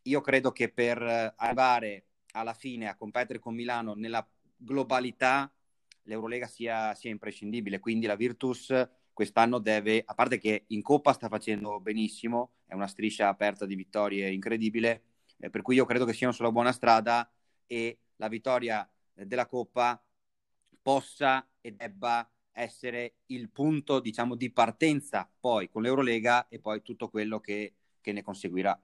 io credo che per arrivare alla fine a competere con Milano nella globalità l'Eurolega sia, sia imprescindibile. Quindi la Virtus quest'anno deve, a parte che in Coppa sta facendo benissimo, è una striscia aperta di vittorie incredibile, eh, per cui io credo che siano sulla buona strada e la vittoria della Coppa possa e debba essere il punto, diciamo, di partenza poi con l'Eurolega e poi tutto quello che, che ne conseguirà.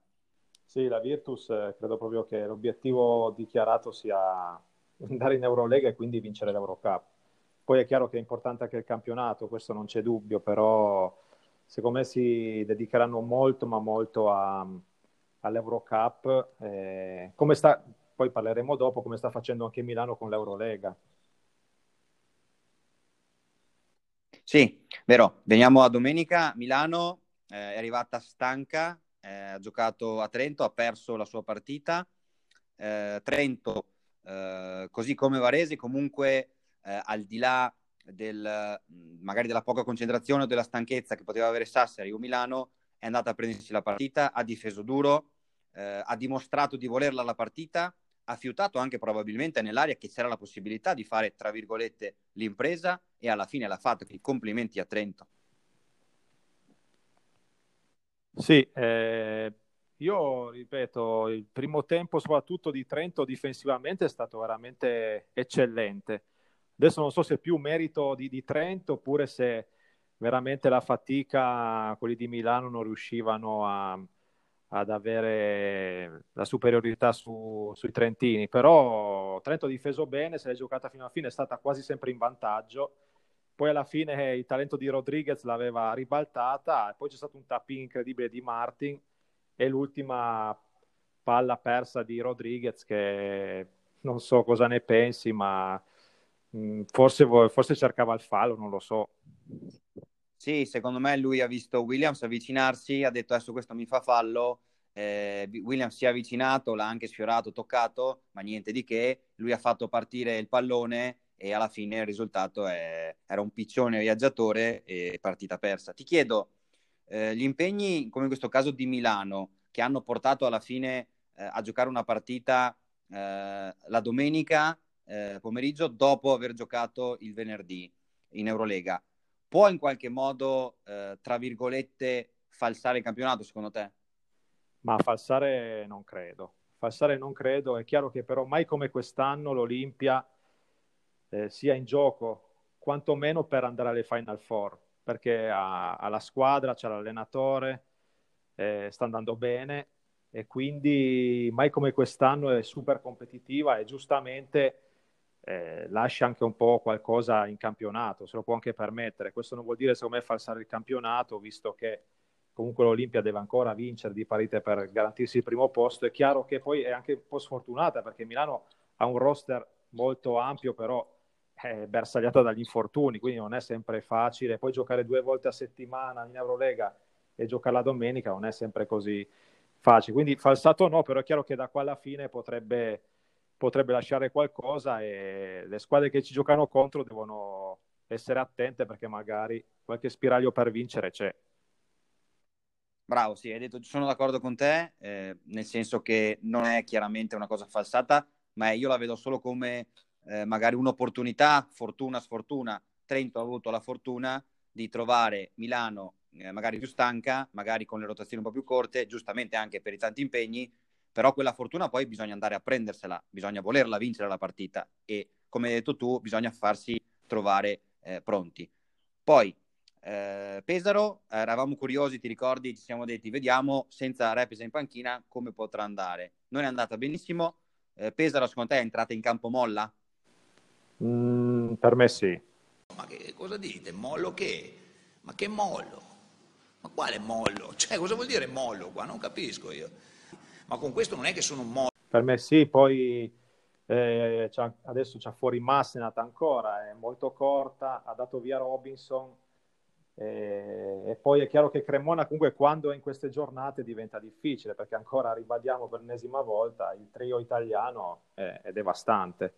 Sì, la Virtus eh, credo proprio che l'obiettivo dichiarato sia andare in Eurolega e quindi vincere l'Eurocup. Poi è chiaro che è importante anche il campionato, questo non c'è dubbio, però secondo me si dedicheranno molto, ma molto a, all'Eurocup. Eh, come sta, poi parleremo dopo come sta facendo anche Milano con l'Eurolega. Sì, vero. Veniamo a domenica. Milano eh, è arrivata stanca eh, ha giocato a Trento, ha perso la sua partita. Eh, Trento, eh, così come Varese, comunque eh, al di là del, magari della poca concentrazione o della stanchezza che poteva avere Sassari o Milano, è andata a prendersi la partita, ha difeso duro, eh, ha dimostrato di volerla la partita, ha fiutato anche probabilmente nell'aria che c'era la possibilità di fare, tra virgolette, l'impresa e alla fine l'ha fatto. Quindi complimenti a Trento. Sì, eh, io ripeto, il primo tempo soprattutto di Trento difensivamente è stato veramente eccellente. Adesso non so se è più merito di, di Trento oppure se veramente la fatica, quelli di Milano non riuscivano a, ad avere la superiorità su, sui trentini, però Trento ha difeso bene, se l'è giocata fino alla fine, è stata quasi sempre in vantaggio poi alla fine il talento di Rodriguez l'aveva ribaltata, poi c'è stato un tapping incredibile di Martin e l'ultima palla persa di Rodriguez che non so cosa ne pensi, ma mh, forse, forse cercava il fallo, non lo so. Sì, secondo me lui ha visto Williams avvicinarsi, ha detto adesso questo mi fa fallo, eh, Williams si è avvicinato, l'ha anche sfiorato, toccato, ma niente di che, lui ha fatto partire il pallone e alla fine il risultato è, era un piccione viaggiatore e partita persa. Ti chiedo, eh, gli impegni come in questo caso di Milano che hanno portato alla fine eh, a giocare una partita eh, la domenica eh, pomeriggio dopo aver giocato il venerdì in Eurolega, può in qualche modo, eh, tra virgolette, falsare il campionato secondo te? Ma falsare non credo. Falsare non credo, è chiaro che però mai come quest'anno l'Olimpia eh, sia in gioco quantomeno per andare alle Final Four, perché ha, ha la squadra, c'è l'allenatore, eh, sta andando bene e quindi mai come quest'anno è super competitiva e giustamente eh, lascia anche un po' qualcosa in campionato, se lo può anche permettere. Questo non vuol dire, secondo me, falsare il campionato, visto che comunque l'Olimpia deve ancora vincere di parite per garantirsi il primo posto. È chiaro che poi è anche un po' sfortunata perché Milano ha un roster molto ampio, però è bersagliata dagli infortuni, quindi non è sempre facile. Poi giocare due volte a settimana in Eurolega e giocare la domenica non è sempre così facile. Quindi falsato no, però è chiaro che da qua alla fine potrebbe potrebbe lasciare qualcosa e le squadre che ci giocano contro devono essere attente perché magari qualche spiraglio per vincere c'è. Bravo, sì, hai detto, sono d'accordo con te, eh, nel senso che non è chiaramente una cosa falsata, ma io la vedo solo come eh, magari un'opportunità, fortuna, sfortuna. Trento ha avuto la fortuna di trovare Milano eh, magari più stanca, magari con le rotazioni un po' più corte, giustamente anche per i tanti impegni, però quella fortuna poi bisogna andare a prendersela, bisogna volerla vincere la partita e come hai detto tu bisogna farsi trovare eh, pronti. Poi eh, Pesaro, eravamo curiosi, ti ricordi, ci siamo detti vediamo senza Repesa in panchina come potrà andare. Non è andata benissimo, eh, Pesaro secondo te è entrata in campo molla? Mm, per me sì. Ma che cosa dite? Mollo che? Ma che mollo? Ma quale mollo? Cioè cosa vuol dire mollo qua? Non capisco io ma con questo non è che sono un modo. Per me sì, poi eh, c'ha, adesso c'ha fuori Massenat ancora, è molto corta, ha dato via Robinson eh, e poi è chiaro che Cremona comunque quando è in queste giornate diventa difficile perché ancora ribadiamo per l'ennesima volta il trio italiano è, è devastante.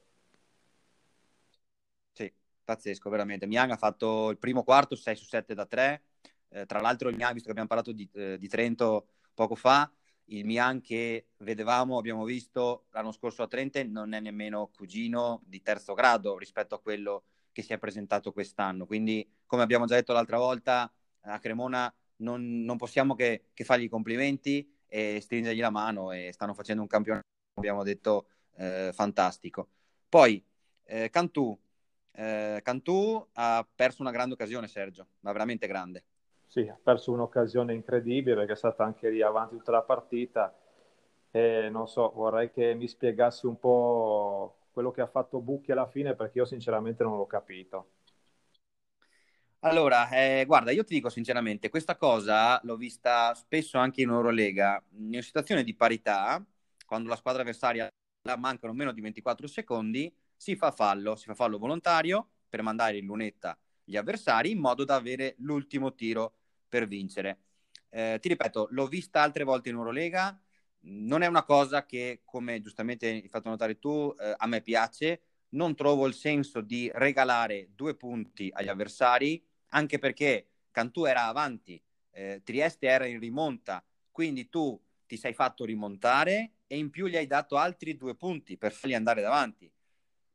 Pazzesco veramente. Miang ha fatto il primo quarto 6 su 7 da 3, eh, tra l'altro il Miang, visto che abbiamo parlato di, eh, di Trento poco fa, il Mian che vedevamo, abbiamo visto l'anno scorso a Trente, non è nemmeno cugino di terzo grado rispetto a quello che si è presentato quest'anno. Quindi, come abbiamo già detto l'altra volta, a Cremona non, non possiamo che, che, fargli i complimenti e stringergli la mano e stanno facendo un campionato, abbiamo detto, eh, fantastico. Poi, eh, Cantù. Eh, Cantù ha perso una grande occasione, Sergio, ma veramente grande. Sì, ha perso un'occasione incredibile perché è stata anche lì avanti tutta la partita. E non so, vorrei che mi spiegassi un po' quello che ha fatto Bucchi alla fine perché io sinceramente non l'ho capito. Allora, eh, guarda, io ti dico sinceramente, questa cosa l'ho vista spesso anche in Eurolega, in situazione di parità, quando la squadra avversaria mancano meno di 24 secondi, si fa fallo, si fa fallo volontario per mandare in lunetta gli avversari in modo da avere l'ultimo tiro per vincere. Eh, ti ripeto, l'ho vista altre volte in Eurolega, non è una cosa che, come giustamente hai fatto notare tu, eh, a me piace. Non trovo il senso di regalare due punti agli avversari, anche perché Cantù era avanti, eh, Trieste era in rimonta, quindi tu ti sei fatto rimontare e in più gli hai dato altri due punti per farli andare davanti.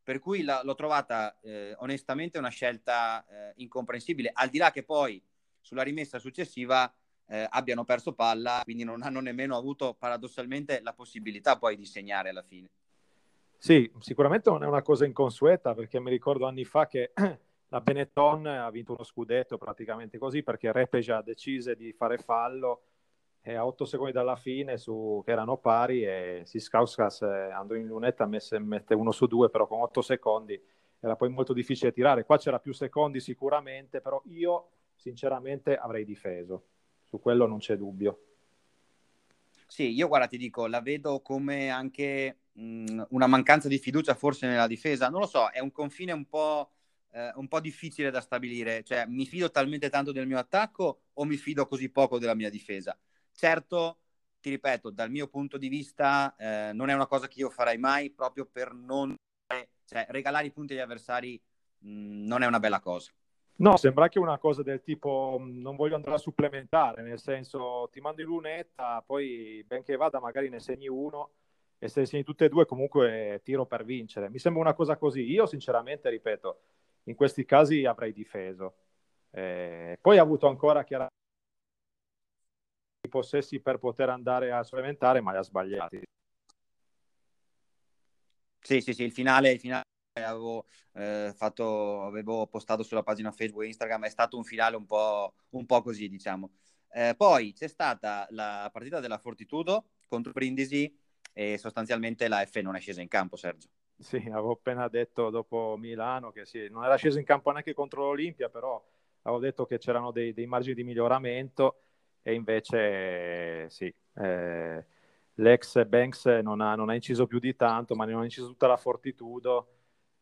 Per cui la, l'ho trovata eh, onestamente una scelta eh, incomprensibile, al di là che poi sulla rimessa successiva eh, abbiano perso palla, quindi non hanno nemmeno avuto paradossalmente la possibilità poi di segnare alla fine. Sì, sicuramente non è una cosa inconsueta perché mi ricordo anni fa che la Benetton ha vinto uno scudetto praticamente così perché Repeja decise di fare fallo a 8 secondi dalla fine su, che erano pari e Siskauskas andò in lunetta messe, mette uno su due però con 8 secondi era poi molto difficile tirare. Qua c'era più secondi sicuramente però io sinceramente avrei difeso. Su quello non c'è dubbio. Sì, io guarda ti dico, la vedo come anche mh, una mancanza di fiducia forse nella difesa, non lo so, è un confine un po', eh, un po' difficile da stabilire, cioè mi fido talmente tanto del mio attacco o mi fido così poco della mia difesa? Certo, ti ripeto, dal mio punto di vista eh, non è una cosa che io farei mai proprio per non... Cioè, regalare i punti agli avversari mh, mm, non è una bella cosa. No, sembra che una cosa del tipo mm, non voglio andare a supplementare, nel senso ti mando in lunetta, poi benché vada magari ne segni uno e se ne segni tutte e due comunque tiro per vincere. Mi sembra una cosa così. Io sinceramente, ripeto, in questi casi avrei difeso. Eh, poi ha avuto ancora chiaramente possessi per poter andare a supplementare, ma li ha sbagliati. Sì, sì, sì, il finale, il finale avevo, eh, fatto, avevo postato sulla pagina Facebook e Instagram, è stato un finale un po', un po così, diciamo. Eh, poi c'è stata la partita della Fortitudo contro Brindisi e sostanzialmente la F non è scesa in campo, Sergio. Sì, avevo appena detto dopo Milano che sì, non era sceso in campo neanche contro l'Olimpia, però avevo detto che c'erano dei, dei margini di miglioramento e invece sì, eh, l'ex Banks non ha, non ha, inciso più di tanto, ma non ha inciso tutta la fortitudo.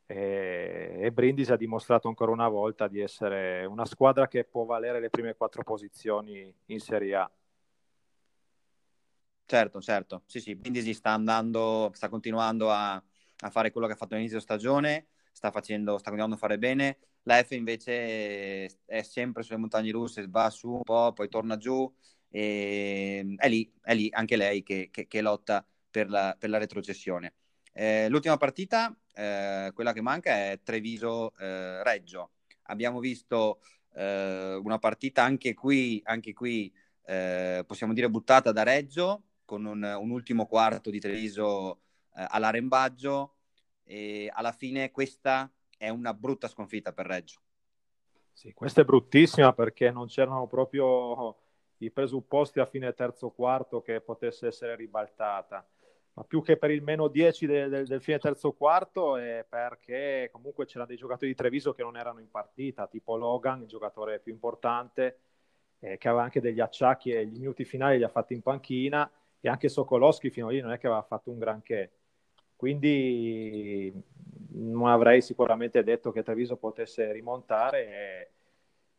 E, e Brindisi ha dimostrato ancora una volta di essere una squadra che può valere le prime quattro posizioni in Serie A. Certo, certo, sì, sì, Brindisi sta andando, sta continuando a, a fare quello che ha fatto all'inizio stagione, sta, facendo, sta continuando a fare bene, la F invece è sempre sulle montagne russe, va su un po', poi torna giù, e è lì, è lì anche lei che, che, che lotta per la, per la retrocessione. Eh, l'ultima partita, eh, quella che manca, è Treviso-Reggio. Eh, Abbiamo visto eh, una partita anche qui, anche qui eh, possiamo dire buttata da Reggio, con un, un ultimo quarto di Treviso all'arembaggio e alla fine questa è una brutta sconfitta per Reggio. Sì, questa è bruttissima perché non c'erano proprio i presupposti a fine terzo quarto che potesse essere ribaltata. Ma più che per il meno 10 del, del, del fine terzo quarto è perché comunque c'erano dei giocatori di Treviso che non erano in partita, tipo Logan, il giocatore più importante, eh, che aveva anche degli acciacchi e gli minuti finali li ha fatti in panchina e anche Sokolowski fino a lì non è che aveva fatto un granché. Quindi non avrei sicuramente detto che Treviso potesse rimontare.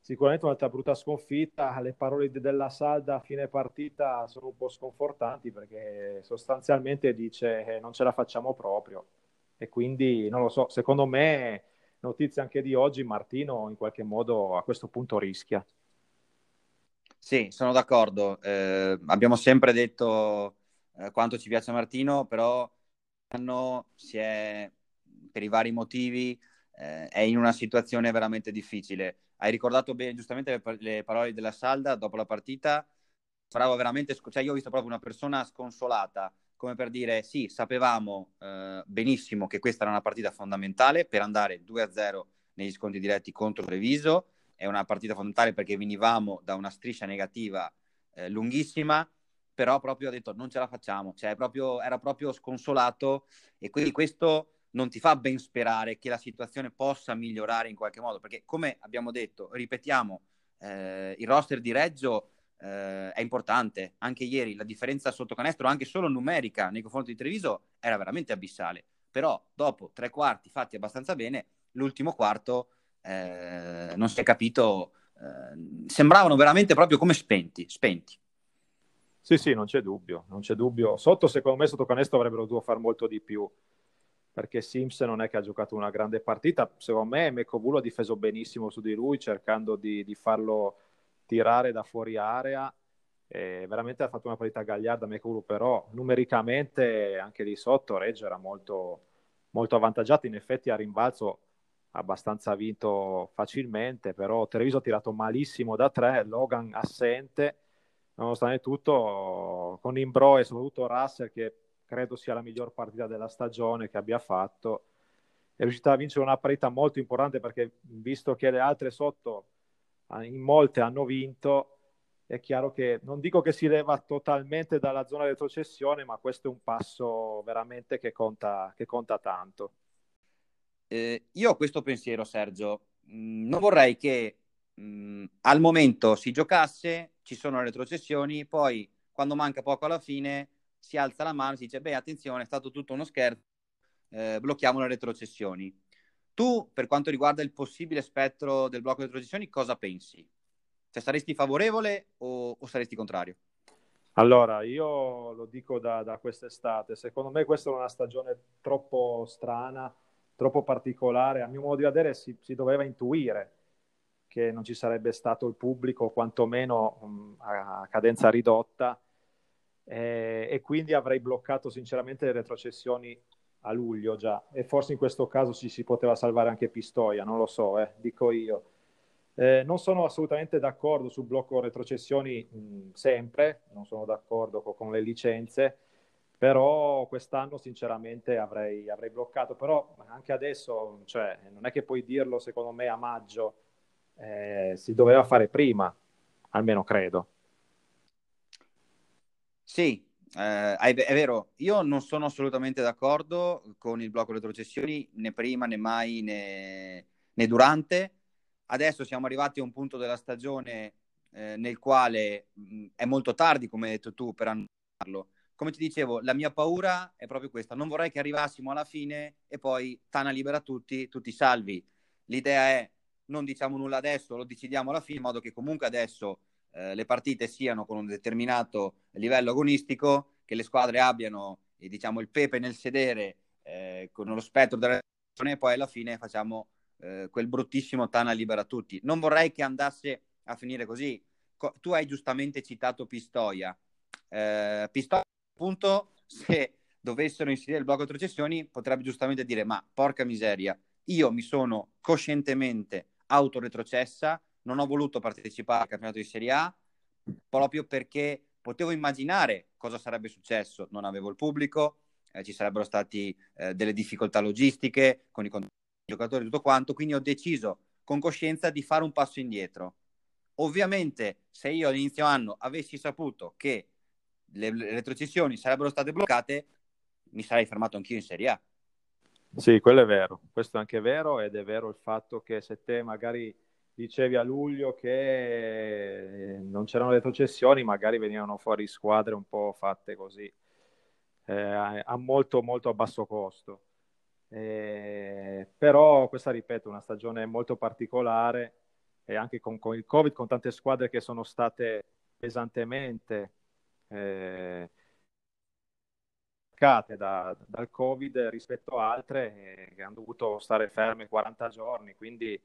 Sicuramente un'altra brutta sconfitta. Le parole della Salda a fine partita sono un po' sconfortanti perché sostanzialmente dice che non ce la facciamo proprio. E quindi non lo so, secondo me, notizia anche di oggi, Martino in qualche modo a questo punto rischia. Sì, sono d'accordo. Eh, abbiamo sempre detto eh, quanto ci piace Martino, però l'anno si è, per i vari motivi, eh, è in una situazione veramente difficile. Hai ricordato bene, giustamente, le, le parole della Salda dopo la partita. Bravo, veramente, cioè io ho visto proprio una persona sconsolata, come per dire, sì, sapevamo eh, benissimo che questa era una partita fondamentale per andare 2-0 negli scontri diretti contro Treviso, è una partita fondamentale perché venivamo da una striscia negativa eh, lunghissima, però proprio ha detto non ce la facciamo, cioè proprio, era proprio sconsolato e quindi questo non ti fa ben sperare che la situazione possa migliorare in qualche modo, perché come abbiamo detto, ripetiamo, eh, il roster di Reggio eh, è importante, anche ieri la differenza sotto canestro, anche solo numerica nei confronti di Treviso, era veramente abissale, però dopo tre quarti fatti abbastanza bene, l'ultimo quarto eh, non si è capito, eh, sembravano veramente proprio come spenti, spenti. Sì, sì, non c'è dubbio, non c'è dubbio. Sotto, secondo me, sotto canestro avrebbero dovuto fare molto di più, perché Sims non è che ha giocato una grande partita. Secondo me Mekovulo ha difeso benissimo su di lui, cercando di, di farlo tirare da fuori area. E veramente ha fatto una partita gagliarda Mekovulo, però numericamente anche lì sotto Reggio era molto, molto avvantaggiato. In effetti a rimbalzo abbastanza vinto facilmente, però Treviso ha tirato malissimo da tre, Logan assente, nonostante tutto con Imbro e soprattutto Russell che credo sia la miglior partita della stagione che abbia fatto, è riuscita a vincere una partita molto importante perché visto che le altre sotto in molte hanno vinto, è chiaro che non dico che si leva totalmente dalla zona di retrocessione, ma questo è un passo veramente che conta, che conta tanto. Eh, io ho questo pensiero, Sergio. Mm, non vorrei che mh, al momento si giocasse, ci sono le retrocessioni, poi quando manca poco alla fine si alza la mano e si dice, beh, attenzione, è stato tutto uno scherzo, eh, blocchiamo le retrocessioni. Tu, per quanto riguarda il possibile spettro del blocco di retrocessioni, cosa pensi? Cioè, saresti favorevole o, o saresti contrario? Allora, io lo dico da, da quest'estate, secondo me questa è una stagione troppo strana troppo particolare, a mio modo di vedere si, si doveva intuire che non ci sarebbe stato il pubblico, quantomeno um, a cadenza ridotta, eh, e quindi avrei bloccato sinceramente le retrocessioni a luglio già, e forse in questo caso ci si poteva salvare anche Pistoia, non lo so, eh, dico io. Eh, non sono assolutamente d'accordo sul blocco retrocessioni mh, sempre, non sono d'accordo con, con le licenze, però quest'anno sinceramente avrei, avrei, bloccato, però anche adesso cioè, non è che puoi dirlo secondo me a maggio, eh, si doveva fare prima, almeno credo. Sì, eh, è vero, io non sono assolutamente d'accordo con il blocco retrocessioni né prima né mai né, né durante. Adesso siamo arrivati a un punto della stagione eh, nel quale mh, è molto tardi, come hai detto tu, per annunziarlo. Come ti dicevo, la mia paura è proprio questa. Non vorrei che arrivassimo alla fine e poi Tana libera tutti, tutti salvi. L'idea è non diciamo nulla adesso, lo decidiamo alla fine, in modo che comunque adesso eh, le partite siano con un determinato livello agonistico, che le squadre abbiano eh, diciamo, il pepe nel sedere eh, con lo spettro della reazione e poi alla fine facciamo eh, quel bruttissimo Tana libera tutti. Non vorrei che andasse a finire così. Co- tu hai giustamente citato Pistoia. Eh, Pistoia, appunto, se dovessero inserire il blocco retrocessioni, potrebbe giustamente dire: Ma porca miseria, io mi sono coscientemente autoretrocessa, non ho voluto partecipare al campionato di Serie A proprio perché potevo immaginare cosa sarebbe successo. Non avevo il pubblico, eh, ci sarebbero state eh, delle difficoltà logistiche con i giocatori e tutto quanto, quindi ho deciso con coscienza di fare un passo indietro. Ovviamente, se io all'inizio anno avessi saputo che le, retrocessioni sarebbero state bloccate, mi sarei fermato anch'io in Serie A. Sì, quello è vero, questo è anche vero ed è vero il fatto che se te magari dicevi a luglio che non c'erano retrocessioni, magari venivano fuori squadre un po' fatte così, eh, a molto, molto a basso costo. Eh, però questa, ripeto, è una stagione molto particolare e anche con, con, il Covid, con tante squadre che sono state pesantemente eh, da, dal Covid rispetto a altre eh, che hanno dovuto stare ferme 40 giorni, quindi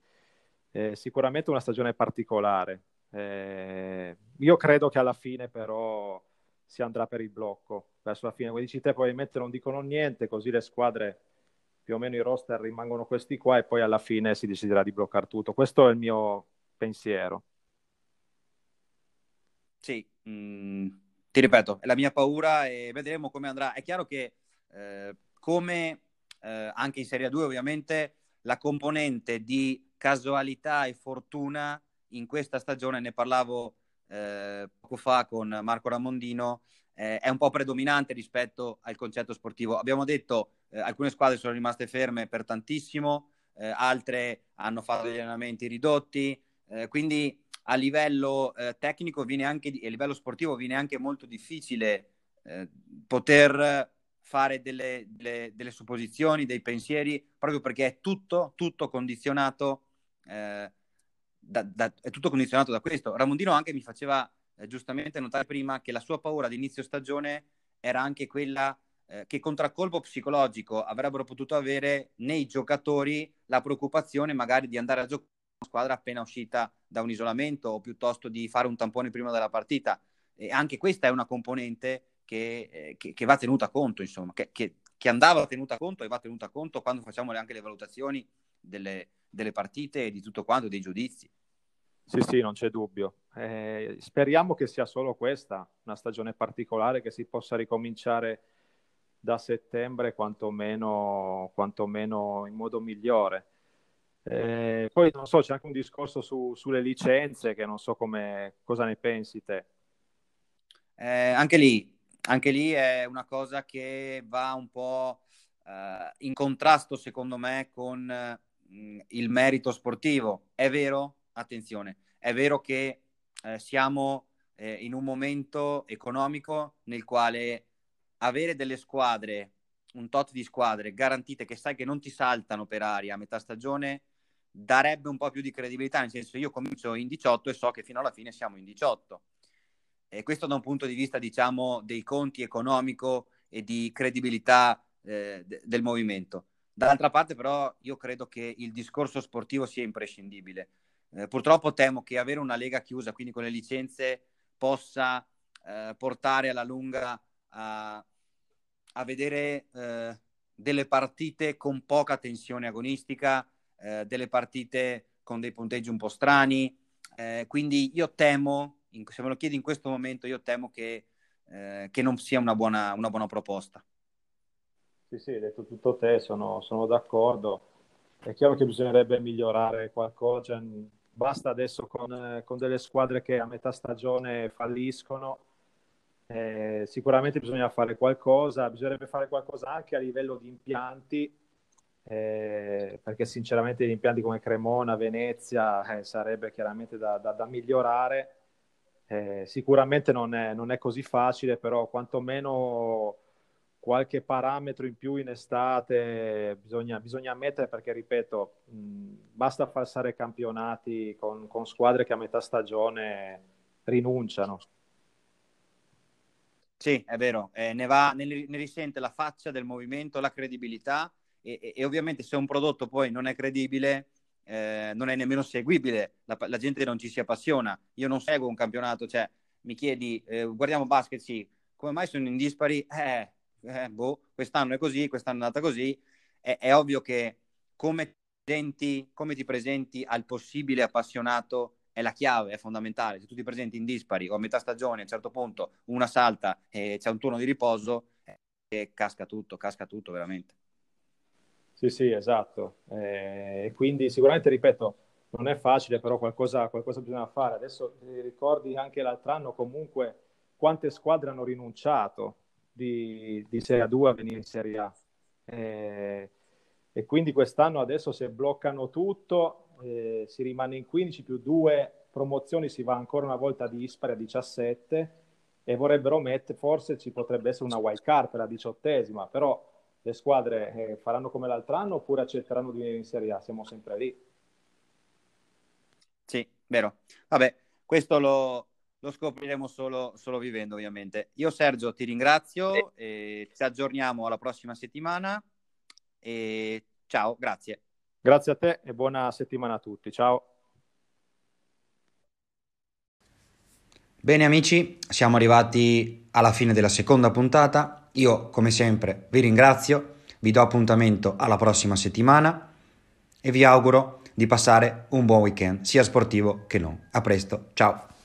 eh, sicuramente una stagione particolare. Eh, io credo che alla fine però si andrà per il blocco, verso la fine, come dici te probabilmente non dicono niente, così le squadre più o meno i roster rimangono questi qua e poi alla fine si deciderà di bloccare tutto. Questo è il mio pensiero. Sì, mm, ti ripeto, è la mia paura e vedremo come andrà. È chiaro che eh, come eh, anche in Serie 2 ovviamente la componente di casualità e fortuna in questa stagione, ne parlavo eh, poco fa con Marco Ramondino, eh, è un po' predominante rispetto al concetto sportivo. Abbiamo detto eh, alcune squadre sono rimaste ferme per tantissimo, eh, altre hanno fatto degli allenamenti ridotti, quindi a livello eh, tecnico anche, e a livello sportivo viene anche molto difficile eh, poter fare delle, delle, delle, supposizioni, dei pensieri, proprio perché è tutto, tutto condizionato, eh, da, da, è tutto condizionato da questo. Ramondino anche mi faceva eh, giustamente notare prima che la sua paura di inizio stagione era anche quella eh, che contraccolpo psicologico avrebbero potuto avere nei giocatori la preoccupazione magari di andare a giocare squadra appena uscita da un isolamento o piuttosto di fare un tampone prima della partita. E anche questa è una componente che, eh, che, che va tenuta conto, insomma, che, che, andava tenuta conto e va tenuta conto quando facciamo anche le valutazioni delle, delle partite e di tutto quanto, dei giudizi. Sì, sì, non c'è dubbio. Eh, speriamo che sia solo questa, una stagione particolare, che si possa ricominciare da settembre quantomeno, quantomeno in modo migliore. Eh, poi non so, c'è anche un discorso su, sulle licenze che non so come, cosa ne pensi te. Eh, anche, lì, anche lì è una cosa che va un po' eh, in contrasto, secondo me, con mm, il merito sportivo. È vero, attenzione, è vero che eh, siamo eh, in un momento economico nel quale avere delle squadre, un tot di squadre garantite che sai che non ti saltano per aria a metà stagione darebbe un po' più di credibilità, nel senso io comincio in 18 e so che fino alla fine siamo in 18. E questo da un punto di vista, diciamo, dei conti economico e di credibilità eh, de- del movimento. Dall'altra parte, però, io credo che il discorso sportivo sia imprescindibile. Eh, purtroppo temo che avere una lega chiusa, quindi con le licenze, possa eh, portare alla lunga a, a vedere eh, delle partite con poca tensione agonistica, eh, delle partite con dei punteggi un po' strani. Eh, quindi io temo, in, se me lo chiedi in questo momento, io temo che, eh, che non sia una buona, una buona, proposta. Sì, sì, hai detto tutto te, sono, sono d'accordo. È chiaro che bisognerebbe migliorare qualcosa. Basta adesso con, con delle squadre che a metà stagione falliscono Eh, sicuramente bisogna fare qualcosa, bisognerebbe fare qualcosa anche a livello di impianti, eh, perché sinceramente gli impianti come Cremona, Venezia eh, sarebbe chiaramente da, da, da migliorare. Eh, sicuramente non è, non è, così facile, però quantomeno qualche parametro in più in estate bisogna, bisogna mettere perché, ripeto, mh, basta falsare campionati con, con squadre che a metà stagione rinunciano. Sì, è vero, eh, ne, va, ne, ne, risente la faccia del movimento, la credibilità e, e, ovviamente se un prodotto poi non è credibile eh, non è nemmeno seguibile, la, la, gente non ci si appassiona. Io non seguo un campionato, cioè mi chiedi, eh, guardiamo basket, sì, come mai sono in dispari? Eh, eh, boh, quest'anno è così, quest'anno è andata così. È, è ovvio che come, presenti, come ti presenti al possibile appassionato è la chiave, è fondamentale. Se tu ti presenti in dispari o a metà stagione, a un certo punto una salta e c'è un turno di riposo, eh, casca tutto, casca tutto veramente. Sì, sì, esatto. Eh, e quindi sicuramente, ripeto, non è facile, però qualcosa, qualcosa bisogna fare. Adesso ti ricordi anche l'altro anno comunque quante squadre hanno rinunciato di, di Serie A2 a venire in Serie A. Eh, e quindi quest'anno adesso se bloccano tutto eh, si rimane in 15 più due promozioni, si va ancora una volta di dispari a 17 e vorrebbero mettere, forse ci potrebbe essere una wild card per la diciottesima, però le squadre eh, faranno come l'altro anno oppure accetteranno di venire in Serie A, siamo sempre lì. Sì, vero. Vabbè, questo lo, lo scopriremo solo, solo, vivendo ovviamente. Io Sergio ti ringrazio, e ci aggiorniamo alla prossima settimana e ciao, grazie. Grazie a te e buona settimana a tutti. Ciao. Bene amici, siamo arrivati alla fine della seconda puntata. Io come sempre vi ringrazio, vi do appuntamento alla prossima settimana e vi auguro di passare un buon weekend, sia sportivo che non. A presto, ciao.